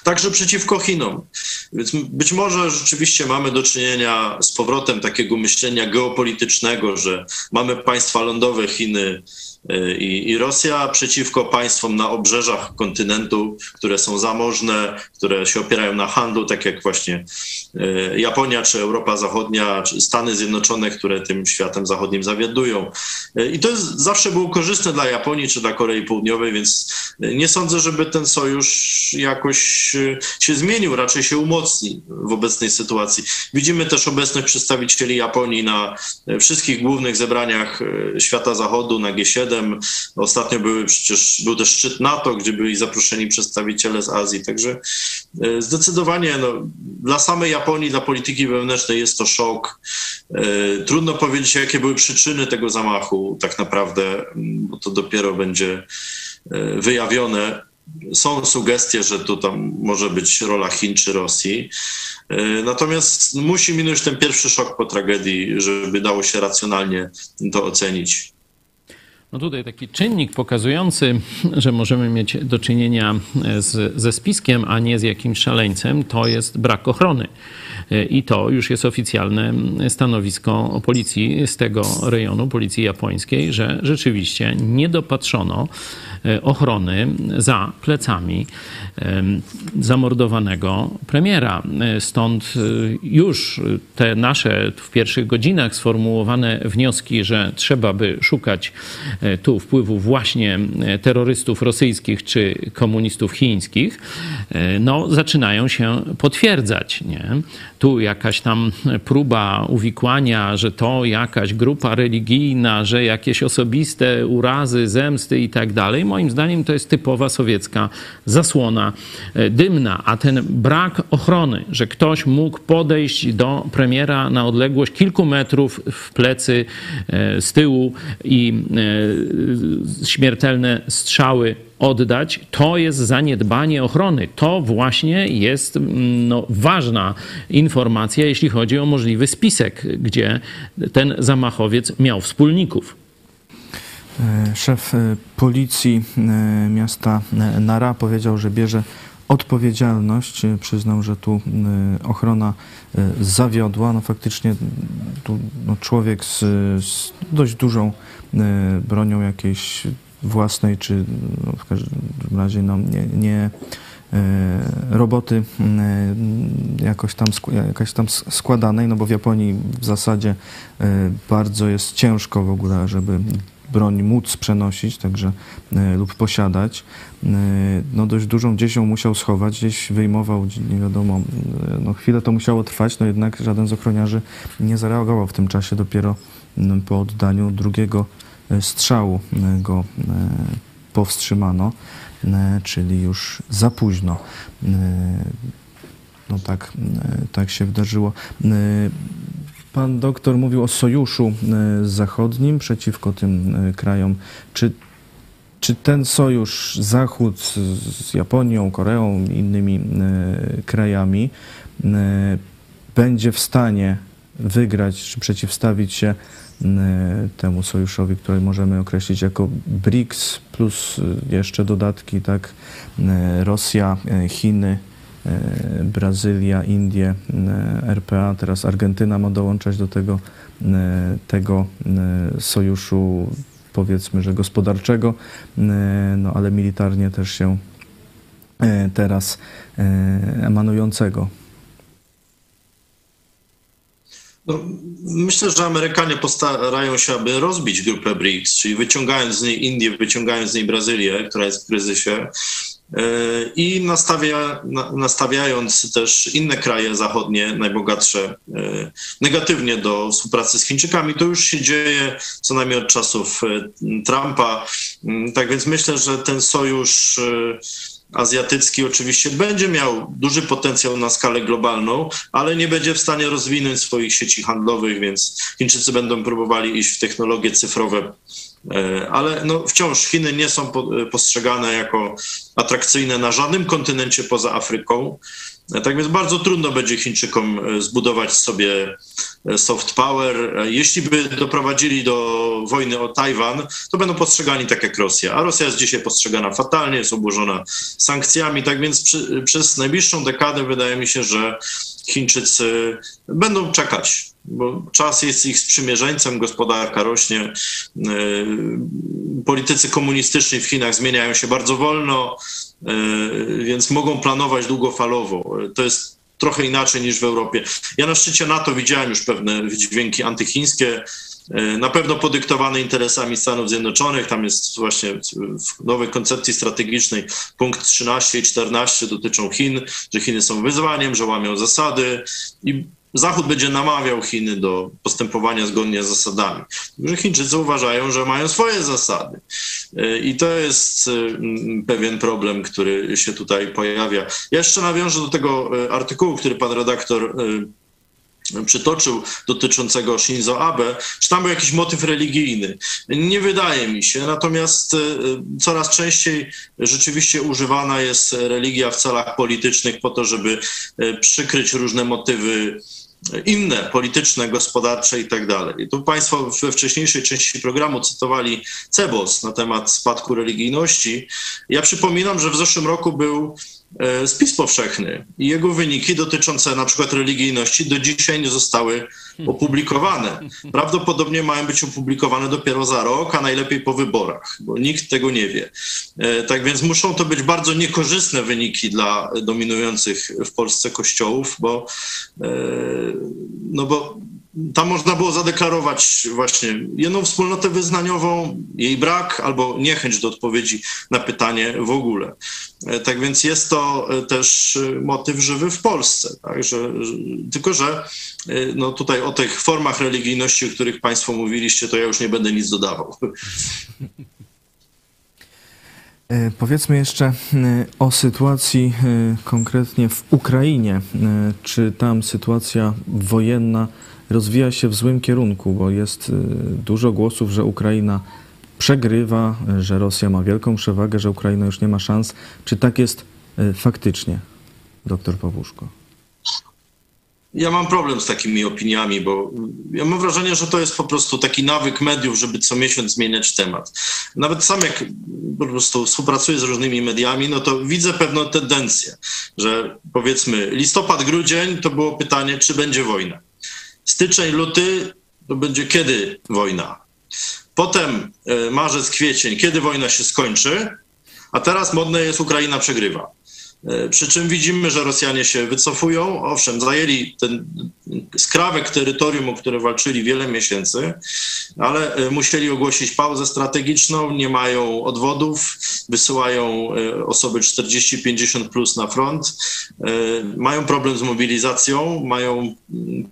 Także przeciwko Chinom. Więc być może rzeczywiście mamy do czynienia z powrotem takiego myślenia geopolitycznego, że mamy państwa lądowe Chiny, i, I, Rosja przeciwko państwom na obrzeżach kontynentu, które są zamożne, które się opierają na handlu, tak jak właśnie e, Japonia, czy Europa Zachodnia, czy Stany Zjednoczone, które tym światem zachodnim zawiadują. E, I to jest, zawsze było korzystne dla Japonii czy dla Korei Południowej, więc nie sądzę, żeby ten sojusz jakoś się zmienił, raczej się umocni w obecnej sytuacji. Widzimy też obecność przedstawicieli Japonii na wszystkich głównych zebraniach świata zachodu, na G7. Ostatnio były przecież, był też szczyt NATO, gdzie byli zaproszeni przedstawiciele z Azji. Także zdecydowanie no, dla samej Japonii, dla polityki wewnętrznej jest to szok. Trudno powiedzieć, jakie były przyczyny tego zamachu tak naprawdę, bo to dopiero będzie e, wyjawione. Są sugestie, że tu tam może być rola Chin czy Rosji. E, natomiast musi minąć ten pierwszy szok po tragedii, żeby dało się racjonalnie to ocenić. No tutaj taki czynnik pokazujący, że możemy mieć do czynienia z, ze spiskiem, a nie z jakimś szaleńcem, to jest brak ochrony. I to już jest oficjalne stanowisko policji z tego rejonu, policji japońskiej, że rzeczywiście nie dopatrzono e, ochrony za plecami zamordowanego premiera. E, stąd e, już te nasze w pierwszych godzinach sformułowane wnioski, że trzeba by szukać tu wpływu właśnie terrorystów rosyjskich czy komunistów chińskich, no, zaczynają się potwierdzać. Nie? tu jakaś tam próba uwikłania, że to jakaś grupa religijna, że jakieś osobiste urazy, zemsty i tak dalej. Moim zdaniem to jest typowa sowiecka zasłona e, dymna, a ten brak ochrony, że ktoś mógł podejść do premiera na odległość kilku metrów w plecy e, z tyłu i e, śmiertelne strzały oddać, to jest zaniedbanie ochrony. To właśnie jest mm, no, ważna informacja, jeśli chodzi o możliwy spisek, gdzie ten zamachowiec miał wspólników. E, szef e, policji e, miasta Nara powiedział, że bierze odpowiedzialność. Przyznał, że tu ochrona zawiodła. No faktycznie tu no człowiek z, z dość dużą bronią jakiejś własnej, czy no, w każdym razie no, nie, nie roboty jakoś tam, jakoś tam składanej, no bo w Japonii w zasadzie bardzo jest ciężko w ogóle, żeby broń móc przenosić, także lub posiadać. No dość dużą gdzieś ją musiał schować, gdzieś wyjmował, nie wiadomo, no chwilę to musiało trwać, no jednak żaden z ochroniarzy nie zareagował w tym czasie, dopiero po oddaniu drugiego strzału e, go e, powstrzymano, e, czyli już za późno. No tak, tak się wydarzyło. Pan doktor mówił o sojuszu zachodnim przeciwko tym krajom. Czy, czy ten sojusz Zachód z Japonią, Koreą, innymi krajami będzie w stanie wygrać czy przeciwstawić się E, temu sojuszowi, który możemy określić jako BRICS, plus e, jeszcze dodatki, tak, e, Rosja, Chiny, Brazylia, Indie, RPA, teraz Argentyna ma dołączać do tego, tego sojuszu, powiedzmy, że gospodarczego, no ale militarnie też się teraz emanującego. No, myślę, że Amerykanie postarają się, aby rozbić grupę BRICS, czyli wyciągając z niej Indię, wyciągając z niej Brazylię, która jest w kryzysie, e, i nastawia, nastawiając też inne kraje zachodnie, najbogatsze, e, negatywnie do współpracy z Chińczykami. To już się dzieje co najmniej od czasów e, Trumpa. Mm, tak więc myślę, że ten sojusz azjatycki oczywiście będzie miał duży potencjał na skalę globalną, ale nie będzie w stanie rozwinąć swoich sieci handlowych, więc Chińczycy będą próbowali iść w technologie cyfrowe. E, ale no, wciąż Chiny nie są postrzegane jako atrakcyjne na żadnym kontynencie poza Afryką. Tak więc bardzo trudno będzie Chińczykom e, zbudować sobie e, soft power. E, jeśli by doprowadzili do wojny o Tajwan, to będą postrzegani tak jak Rosja. A Rosja jest dzisiaj postrzegana fatalnie, jest obłożona sankcjami. Tak więc przy, przez najbliższą dekadę wydaje mi się, że Chińczycy będą czekać, bo czas jest ich sprzymierzeńcem, gospodarka rośnie. Politycy komunistyczni w Chinach zmieniają się bardzo wolno. E, więc mogą planować długofalowo. To jest trochę inaczej niż w Europie. Ja na szczycie NATO widziałem już pewne wydźwięki antychińskie. Na pewno podyktowane interesami Stanów Zjednoczonych. Tam jest właśnie w nowej koncepcji strategicznej punkt 13 i 14 dotyczą Chin, że Chiny są wyzwaniem, że łamią zasady i Zachód będzie namawiał Chiny do postępowania zgodnie z zasadami. Że Chińczycy uważają, że mają swoje zasady. I to jest pewien problem, który się tutaj pojawia. Ja jeszcze nawiążę do tego e, artykułu, który pan redaktor przytoczył dotyczącego Shinzo Abe, czy tam był jakiś motyw religijny. Nie wydaje mi się, natomiast coraz częściej rzeczywiście używana jest religia w celach politycznych po to, żeby przykryć różne motywy inne, polityczne, gospodarcze i tak dalej. Tu Państwo we wcześniejszej części programu cytowali Cebos na temat spadku religijności. Ja przypominam, że w zeszłym roku był spis powszechny i jego wyniki dotyczące na przykład religijności do dzisiaj nie zostały opublikowane. Prawdopodobnie mają być opublikowane dopiero za rok, a najlepiej po wyborach, bo nikt tego nie wie. E, tak więc muszą to być bardzo niekorzystne wyniki dla dominujących w Polsce kościołów, bo, e, no bo tam można było zadeklarować właśnie jedną wspólnotę wyznaniową, jej brak albo niechęć do odpowiedzi na pytanie w ogóle. E, tak więc jest to e, też e, motyw żywy w Polsce. Tak? Że, tylko, że no tutaj o tych formach religijności, o których Państwo mówiliście, to ja już nie będę nic dodawał. Powiedzmy jeszcze o sytuacji konkretnie w Ukrainie. Czy tam sytuacja wojenna rozwija się w złym kierunku, bo jest y, dużo głosów, że Ukraina przegrywa, że Rosja ma wielką przewagę, że Ukraina już nie ma szans. Czy tak jest y, faktycznie, doktor Pawłuszko? Ja mam problem z takimi opiniami, bo ja mam wrażenie, że to jest po prostu taki nawyk mediów, żeby co miesiąc zmieniać temat. Nawet sam jak po prostu współpracuję z różnymi mediami, no to widzę pewną tendencję, że powiedzmy listopad, grudzień to było pytanie, czy będzie wojna. Styczeń, luty to będzie kiedy wojna. Potem e, marzec, kwiecień, kiedy wojna się skończy, a teraz modne jest Ukraina przegrywa. E, przy czym widzimy, że Rosjanie się wycofują. Owszem, zajęli ten skrawek terytorium, o które walczyli wiele miesięcy, ale e, musieli ogłosić pauzę strategiczną, nie mają odwodów, wysyłają e, osoby 40-50 plus na front, mają problem z mobilizacją, mają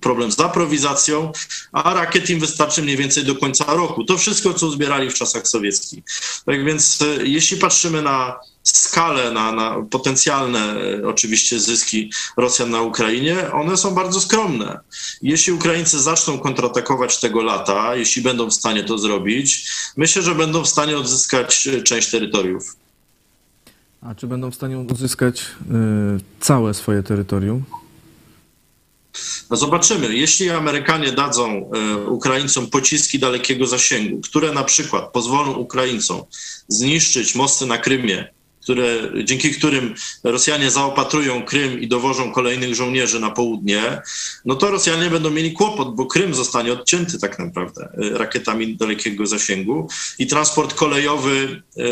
problem z aprowizacją, a rakiet im wystarczy mniej więcej do końca roku. To wszystko, co zbierali w czasach sowieckich. Tak więc jeśli patrzymy na skalę, na, na potencjalne e, oczywiście zyski Rosjan na Ukrainie, one są bardzo skromne. Jeśli Ukraińcy zaczną kontratakować tego lata, jeśli będą w stanie to zrobić, myślę, że będą w stanie odzyskać e, część terytoriów. A czy będą w stanie uzyskać y, całe swoje terytorium? No zobaczymy. Jeśli Amerykanie dadzą Ukraińcom pociski dalekiego zasięgu, które na przykład pozwolą Ukraińcom zniszczyć mosty na Krymie, które, dzięki którym Rosjanie zaopatrują Krym i dowożą kolejnych żołnierzy na południe, no to Rosjanie będą mieli kłopot, bo Krym zostanie odcięty tak naprawdę e, rakietami dalekiego zasięgu i transport kolejowy e,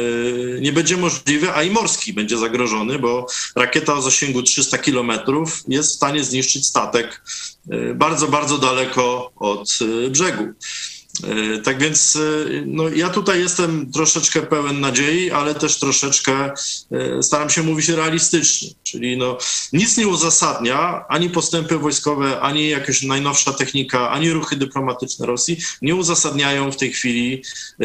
nie będzie możliwy, a i morski będzie zagrożony, bo rakieta o zasięgu 300 kilometrów jest w stanie zniszczyć statek e, bardzo, bardzo daleko od brzegu. E, tak więc e, no, ja tutaj jestem troszeczkę pełen nadziei, ale też troszeczkę e, staram się mówić realistycznie. Czyli no, nic nie uzasadnia ani postępy wojskowe, ani jakaś najnowsza technika, ani ruchy dyplomatyczne Rosji nie uzasadniają w tej chwili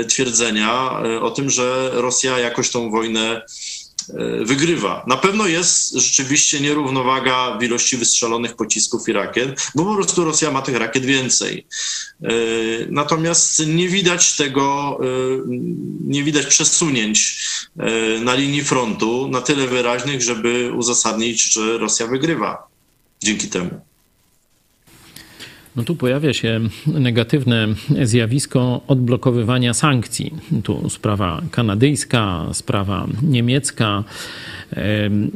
twierdzenia o tym, że Rosja jakoś tą wojnę wygrywa. Na pewno jest rzeczywiście nierównowaga w ilości wystrzelonych pocisków i rakiet, bo po prostu Rosja ma tych rakiet więcej. E, natomiast nie widać tego, e, nie widać przesunięć na linii frontu na tyle wyraźnych, żeby uzasadnić, że Rosja wygrywa dzięki temu. No tu pojawia się negatywne zjawisko odblokowywania sankcji. Tu sprawa kanadyjska, sprawa niemiecka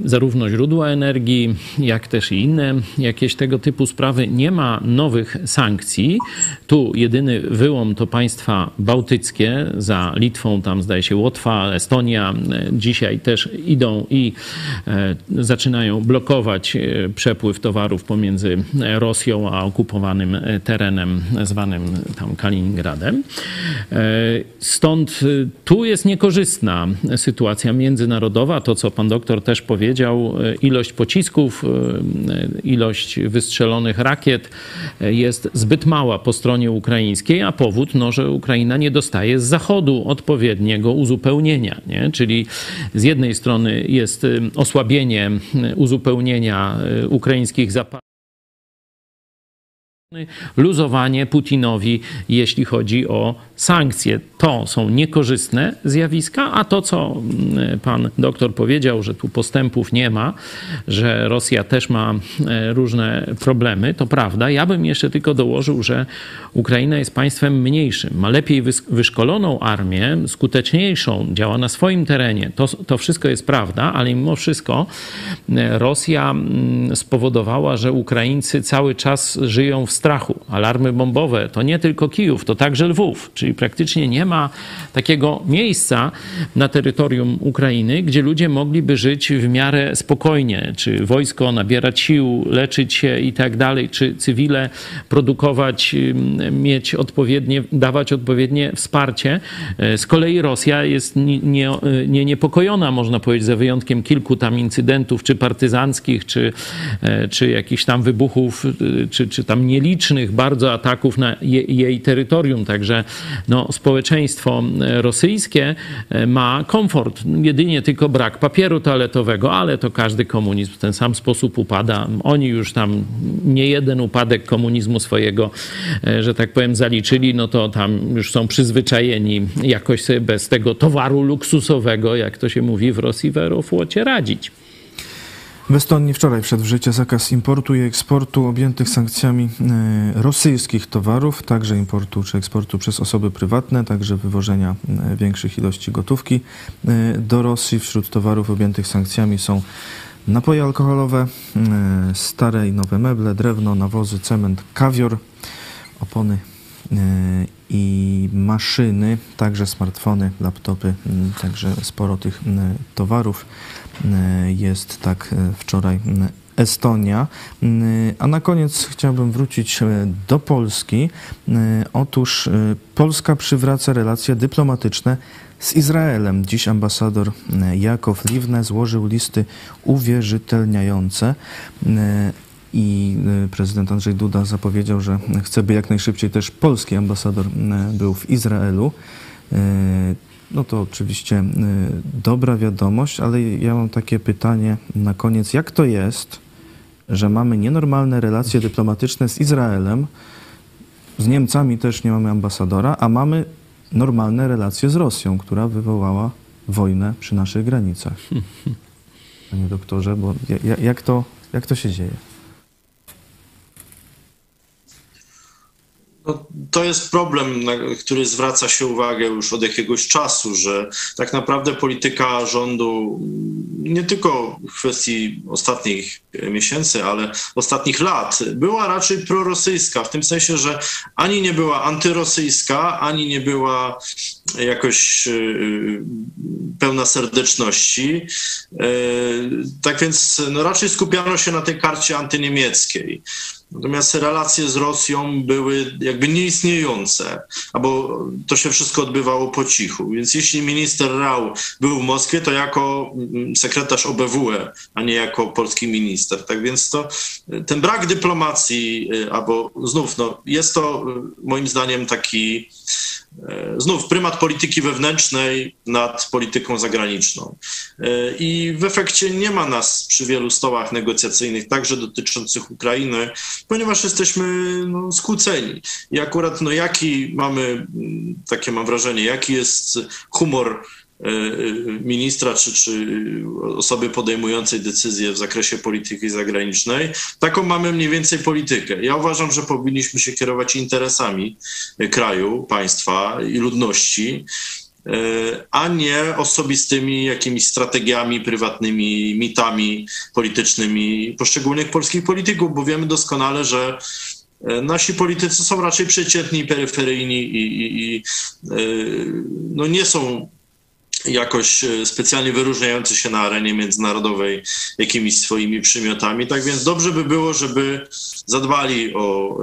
zarówno źródła energii, jak też i inne jakieś tego typu sprawy. Nie ma nowych sankcji. Tu jedyny wyłom to państwa bałtyckie. Za Litwą tam zdaje się Łotwa, Estonia dzisiaj też idą i zaczynają blokować przepływ towarów pomiędzy Rosją a okupowanym okupowanym terenem zwanym tam Kaliningradem. Stąd tu jest niekorzystna sytuacja międzynarodowa. To, co pan doktor też powiedział, ilość pocisków, ilość wystrzelonych rakiet jest zbyt mała po stronie ukraińskiej, a powód, no, że Ukraina nie dostaje z zachodu odpowiedniego uzupełnienia. Nie? Czyli z jednej strony jest osłabienie uzupełnienia ukraińskich zapasów, luzowanie Putinowi, jeśli chodzi o sankcje. To są niekorzystne zjawiska, a to, co mm, pan doktor powiedział, że tu postępów nie ma, że Rosja też ma e, różne problemy, to prawda. Ja bym jeszcze tylko dołożył, że Ukraina jest państwem mniejszym, ma lepiej wyszkoloną armię, skuteczniejszą, działa na swoim terenie. To, to wszystko jest prawda, ale mimo wszystko e, Rosja mm, spowodowała, że Ukraińcy cały czas żyją w strachu. Alarmy bombowe to nie tylko Kijów, to także Lwów, czyli praktycznie nie ma takiego miejsca na terytorium Ukrainy, gdzie ludzie mogliby żyć w miarę spokojnie, czy wojsko nabierać sił, leczyć się i tak dalej, czy cywile produkować, mieć odpowiednie, dawać odpowiednie wsparcie. E, z kolei Rosja jest nie, nie, nie niepokojona, można powiedzieć, za wyjątkiem kilku tam incydentów, czy partyzanckich, czy, e, czy jakichś tam wybuchów, e, czy, czy tam nielicznych bardzo ataków na je, jej terytorium. Także no, społeczeństwo rosyjskie e, ma komfort, jedynie tylko brak papieru toaletowego, ale to każdy komunizm w ten sam sposób upada. Oni już tam nie jeden upadek komunizmu swojego, e, że tak powiem, zaliczyli, no to tam już są przyzwyczajeni jakoś sobie bez tego towaru luksusowego, jak to się mówi w Rosji, w aeroflocie radzić. W Estonii wczoraj wszedł w życie zakaz importu i eksportu objętych sankcjami e, rosyjskich towarów, także importu czy eksportu przez osoby prywatne, także wywożenia e, większych ilości gotówki e, do Rosji. Wśród towarów objętych sankcjami są napoje alkoholowe, stare i nowe meble, drewno, nawozy, cement, kawior, opony i maszyny, także smartfony, laptopy, także sporo tych towarów. E, jest tak e, wczoraj Estonia. A na koniec chciałbym wrócić do Polski. Otóż Polska przywraca relacje dyplomatyczne z Izraelem. Dziś ambasador Jakow Liwne złożył listy uwierzytelniające i prezydent Andrzej Duda zapowiedział, że chce, by jak najszybciej też polski ambasador był w Izraelu. No to oczywiście y, dobra wiadomość, ale ja mam takie pytanie na koniec. Jak to jest, że mamy nienormalne relacje dyplomatyczne z Izraelem, z Niemcami też nie mamy ambasadora, a mamy normalne relacje z Rosją, która wywołała wojnę przy naszych granicach? Panie doktorze, bo jak to, jak to się dzieje? No, to jest problem, na który zwraca się uwagę już od jakiegoś czasu, że tak naprawdę polityka rządu nie tylko w kwestii ostatnich miesięcy, ale ostatnich lat była raczej prorosyjska, w tym sensie, że ani nie była antyrosyjska, ani nie była jakoś y, pełna serdeczności. Y, tak więc no, raczej skupiano się na tej karcie antyniemieckiej. Natomiast relacje z Rosją były jakby nieistniejące, albo to się wszystko odbywało po cichu. Więc jeśli minister Rau był w Moskwie, to jako mm, sekretarz OBWE, a nie jako polski minister. Tak więc to ten brak dyplomacji, y, albo znów, no, jest to y, moim zdaniem taki znów prymat polityki wewnętrznej nad polityką zagraniczną. I w efekcie nie ma nas przy wielu stołach negocjacyjnych, także dotyczących Ukrainy, ponieważ jesteśmy no, skłóceni. I akurat, no, jaki mamy, takie mam wrażenie, jaki jest humor E, e, ministra czy, czy osoby podejmującej decyzje w zakresie polityki zagranicznej. Taką mamy mniej więcej politykę. Ja uważam, że powinniśmy się kierować interesami kraju, państwa i ludności e, a nie osobistymi jakimiś strategiami, prywatnymi mitami politycznymi poszczególnych polskich polityków, bo wiemy doskonale, że nasi politycy są raczej przeciętni, peryferyjni i, i, i no nie są jakoś e, specjalnie wyróżniający się na arenie międzynarodowej jakimiś swoimi przymiotami. Tak więc dobrze by było, żeby zadbali o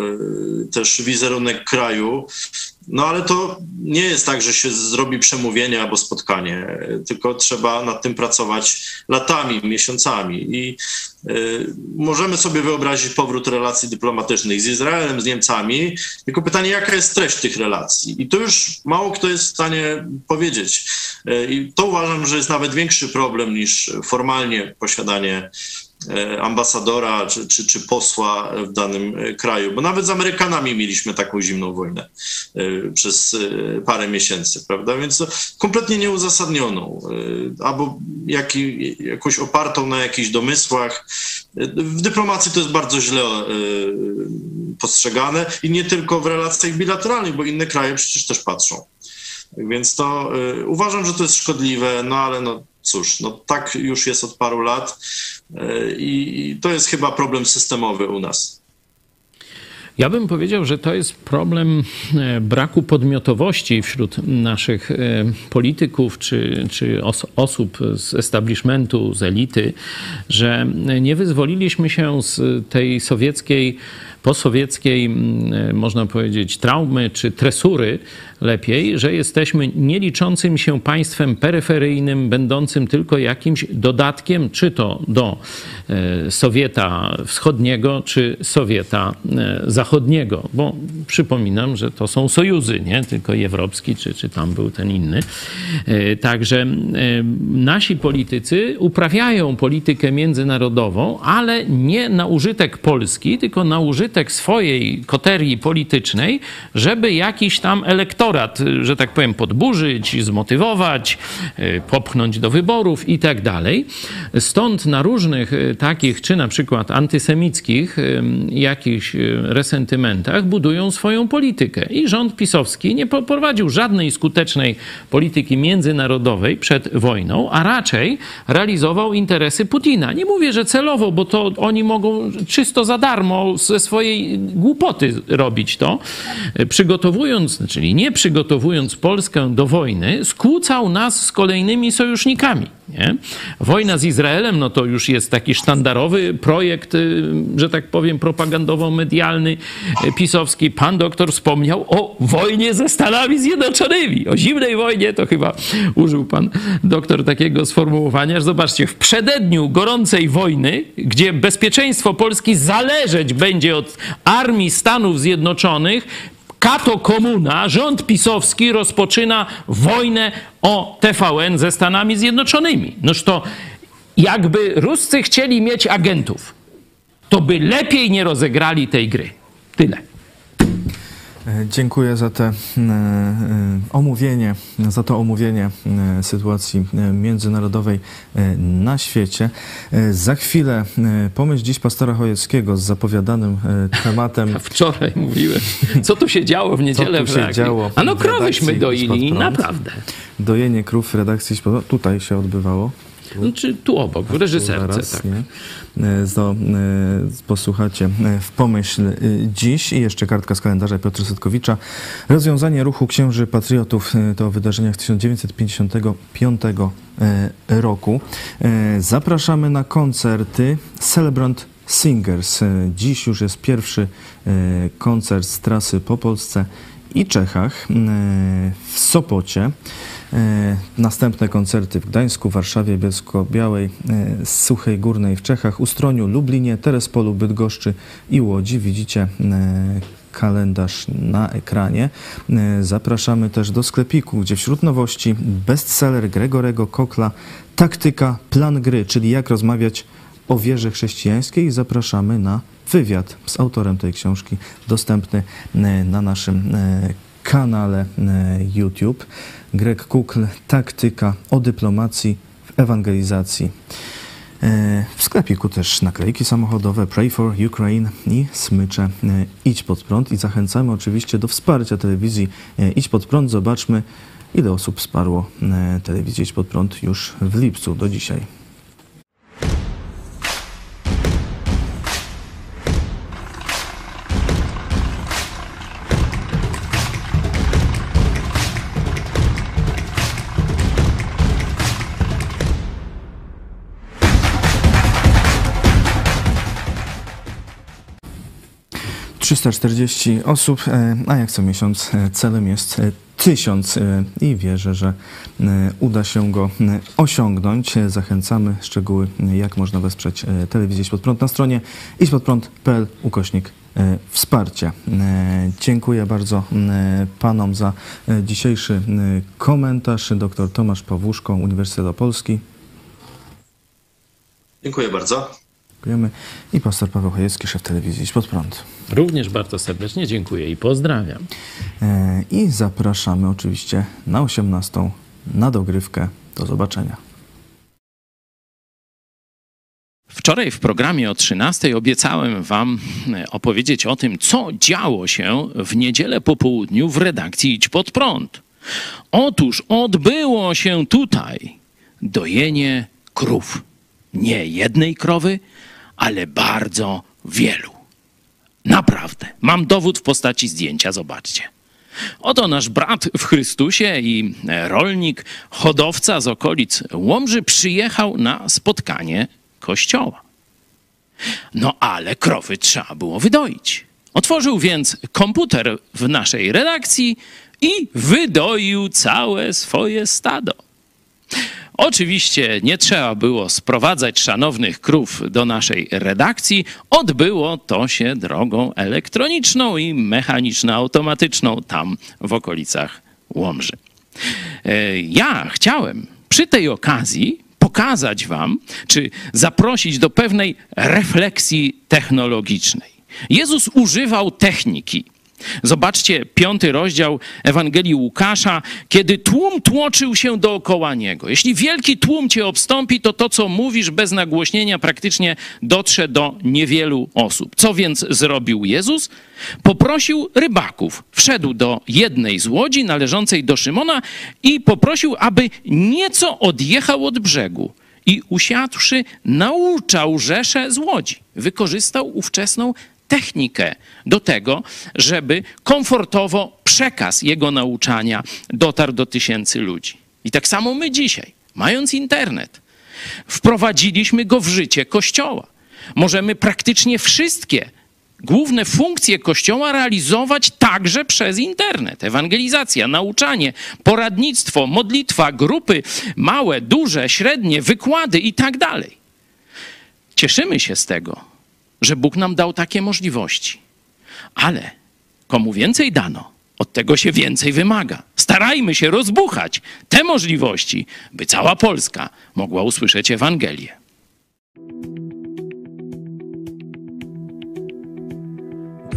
też wizerunek kraju. No ale to nie jest tak, że się zrobi przemówienie albo spotkanie, tylko trzeba nad tym pracować latami, miesiącami. I y, możemy sobie wyobrazić powrót relacji dyplomatycznych z Izraelem, z Niemcami, tylko pytanie, jaka jest treść tych relacji? I to już mało kto jest w stanie powiedzieć. Y, I to uważam, że jest nawet większy problem niż formalnie posiadanie ambasadora czy, czy, czy, posła w danym e, kraju, bo nawet z Amerykanami mieliśmy taką zimną wojnę e, przez parę miesięcy, prawda? Więc kompletnie nieuzasadnioną, albo jak, jakoś opartą na jakichś domysłach. W dyplomacji to jest bardzo źle postrzegane i nie tylko w relacjach bilateralnych, bo inne kraje przecież też patrzą. Więc to uważam, że to jest szkodliwe, no ale no cóż, no tak już jest od paru lat e, i to jest chyba problem systemowy u nas. Ja bym powiedział, że to jest problem e, braku podmiotowości wśród naszych e, polityków czy, czy os osób z establishmentu, z elity, że nie wyzwoliliśmy się z tej sowieckiej posowieckiej, można powiedzieć, traumy czy tresury lepiej, że jesteśmy nieliczącym się państwem peryferyjnym, będącym tylko jakimś dodatkiem, czy to do e, Sowieta Wschodniego, czy Sowieta e, Zachodniego, bo przypominam, że to są sojuzy, nie tylko Europski, czy, czy tam był ten inny. Także nasi politycy uprawiają politykę międzynarodową, ale nie na użytek Polski, tylko na użytek swojej koterii politycznej, żeby jakiś tam elektorat, że tak powiem, podburzyć, zmotywować, y, popchnąć do wyborów i tak dalej. Stąd na różnych y, takich, czy na przykład antysemickich, y, jakichś resentymentach budują swoją politykę. I rząd pisowski nie poprowadził żadnej skutecznej polityki międzynarodowej przed wojną, a raczej realizował interesy Putina. Nie mówię, że celowo, bo to oni mogą czysto za darmo ze swojej głupoty robić to, przygotowując, czyli nie przygotowując Polskę do wojny, skłócał nas z kolejnymi sojusznikami. Nie? Wojna z Izraelem, no to już jest taki sztandarowy projekt, y, że tak powiem, propagandowo-medialny, y, pisowski. Pan doktor wspomniał o wojnie ze Stanami Zjednoczonymi, o zimnej wojnie, to chyba użył pan doktor takiego sformułowania, zobaczcie, w przededniu gorącej wojny, gdzie bezpieczeństwo Polski zależeć będzie od armii Stanów Zjednoczonych, Kato Komuna, rząd pisowski rozpoczyna wojnę o TVN ze Stanami Zjednoczonymi. Noż to jakby Ruscy chcieli mieć agentów, to by lepiej nie rozegrali tej gry. Tyle. E, dziękuję za te e, e, omówienie, za to omówienie sytuacji międzynarodowej na świecie. Za chwilę pomyśl dziś pastora Chojeckiego z zapowiadanym tematem. Wczoraj mówiłem, co tu się działo w niedzielę co tu się działo A no krowyśmy doili, naprawdę. Dojenie krów w redakcji, tutaj się odbywało. No, czy tu obok, w reżyserce. Zaraz, tak. Nie? zo, e, posłuchacie e, w pomyśl e, dziś i jeszcze kartka z kalendarza Piotra Setkowicza. Rozwiązanie ruchu Księży Patriotów to wydarzeniach 1955 roku. Zapraszamy na koncerty Celebrant Singers. Dziś już jest pierwszy koncert z trasy po Polsce i Czechach w Sopocie. E, następne koncerty w Gdańsku, Warszawie, Bielsko-Białej, e, Suchej Górnej w Czechach, Ustroniu, Lublinie, Terespolu, Bydgoszczy i Łodzi. Widzicie e, kalendarz na ekranie. Zapraszamy też do sklepiku, gdzie wśród nowości bestseller Gregorego Kokla Taktyka, plan gry, czyli jak rozmawiać o wierze chrześcijańskiej. Zapraszamy na wywiad z autorem tej książki, dostępny na naszym kanale YouTube. Greg Kukl, taktyka o dyplomacji w ewangelizacji. E, w sklepiku też naklejki samochodowe Pray for Ukraine i smycze e, Idź pod prąd i zachęcamy oczywiście do wsparcia telewizji e, Idź pod prąd. Zobaczmy ile osób wsparło telewizję Idź pod prąd już w lipcu do dzisiaj. 340 osób, a jak co miesiąc celem jest tysiąc i wierzę, że uda się go osiągnąć. Zachęcamy szczegóły, jak można wesprzeć telewizję Świat Prąd na stronie ispodprąd.pl ukośnik wsparcie. Dziękuję bardzo panom za dzisiejszy komentarz. Dr Tomasz Pawłuszko, Uniwersytet Opolski. Dziękuję bardzo. Dziękujemy. I pastor Paweł Chojecki, szef telewizji Spod Prąd. Również bardzo serdecznie dziękuję i pozdrawiam. E, I zapraszamy oczywiście na 18 na dogrywkę. Do zobaczenia. Wczoraj w programie o 13 obiecałem Wam e, opowiedzieć o tym, co działo się w niedzielę po południu w redakcji Idź Pod Prąd. Otóż odbyło się tutaj dojenie krów. Nie jednej krowy, ale bardzo wielu. Naprawdę. Mam dowód w postaci zdjęcia, zobaczcie. Oto nasz brat w Chrystusie i rolnik, hodowca z okolic Łomży przyjechał na spotkanie kościoła. No ale krowy trzeba było wydoić. Otworzył więc komputer w naszej redakcji i wydoił całe swoje stado. Oczywiście nie trzeba było sprowadzać szanownych krów do naszej redakcji. Odbyło to się drogą elektroniczną i mechaniczno-automatyczną tam w okolicach Łomży. E, ja chciałem przy tej okazji pokazać Wam, czy zaprosić do pewnej refleksji technologicznej. Jezus używał techniki Zobaczcie piąty rozdział Ewangelii Łukasza, kiedy tłum tłoczył się dookoła niego. Jeśli wielki tłum cię obstąpi, to to, co mówisz bez nagłośnienia, praktycznie dotrze do niewielu osób. Co więc zrobił Jezus? Poprosił rybaków. Wszedł do jednej z łodzi należącej do Szymona i poprosił, aby nieco odjechał od brzegu i usiadłszy, nauczał rzeszę z łodzi. Wykorzystał ówczesną technikę do tego, żeby komfortowo przekaz jego nauczania dotarł do tysięcy ludzi. I tak samo my dzisiaj, mając internet, wprowadziliśmy go w życie Kościoła. Możemy praktycznie wszystkie główne funkcje Kościoła realizować także przez internet. Ewangelizacja, nauczanie, poradnictwo, modlitwa, grupy małe, duże, średnie, wykłady i tak dalej. Cieszymy się z tego, że Bóg nam dał takie możliwości. Ale komu więcej dano, od tego się więcej wymaga. Starajmy się rozbuchać te możliwości, by cała Polska mogła usłyszeć Ewangelię.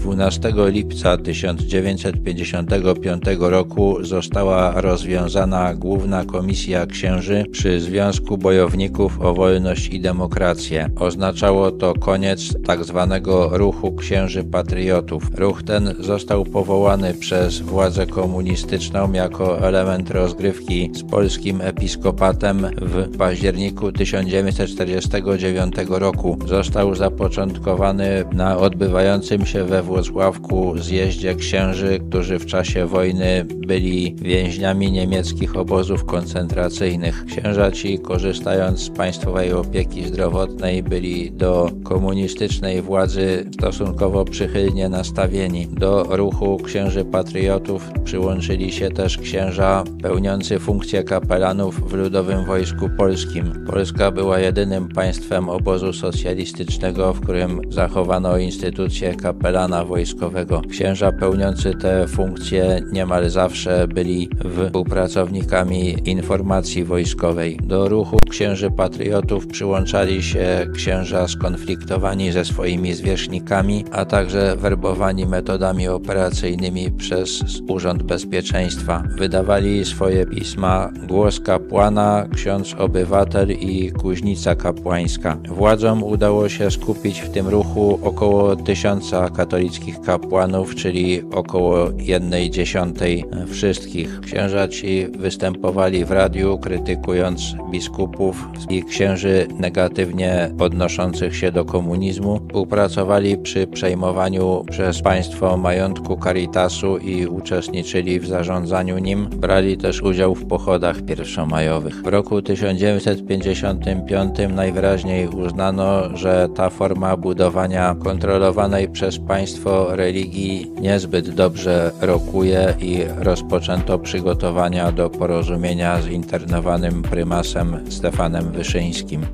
12 lipca 1955 roku została rozwiązana Główna Komisja Księży przy Związku Bojowników o Wolność i Demokrację. Oznaczało to koniec tzw. Tak ruchu księży patriotów. Ruch ten został powołany przez władzę komunistyczną jako element rozgrywki z polskim episkopatem w październiku 1949 roku. Został zapoczątkowany na odbywającym się we Włocławku zjeździe księży, którzy w czasie wojny byli więźniami niemieckich obozów koncentracyjnych. Księża ci, korzystając z państwowej opieki zdrowotnej, byli do komunistycznej władzy stosunkowo przychylnie nastawieni. Do ruchu księży patriotów przyłączyli się też księża pełniący funkcję kapelanów w Ludowym Wojsku Polskim. Polska była jedynym państwem obozu socjalistycznego, w którym zachowano instytucję kapelana wojskowego. Księża pełniący te funkcje niemal zawsze byli współpracownikami informacji wojskowej. Do ruchu księży patriotów przyłączali się księża skonfliktowani ze swoimi zwierzchnikami, a także werbowani metodami operacyjnymi przez Urząd Bezpieczeństwa. Wydawali swoje pisma Głos Kapłana, Ksiądz Obywatel i Kuźnica Kapłańska. Władzom udało się skupić w tym ruchu około tysiąca katolickich wszystkich kapłanów, czyli około jednej dziesiątej wszystkich. Księża ci występowali w radiu, krytykując biskupów i księży negatywnie odnoszących się do komunizmu. Współpracowali przy przejmowaniu przez państwo majątku Caritasu i uczestniczyli w zarządzaniu nim. Brali też udział w pochodach pierwszomajowych. W roku 1955 najwyraźniej uznano, że ta forma budowania kontrolowanej przez państwo Religii niezbyt dobrze rokuje i rozpoczęto przygotowania do porozumienia z internowanym prymasem Stefanem Wyszyńskim.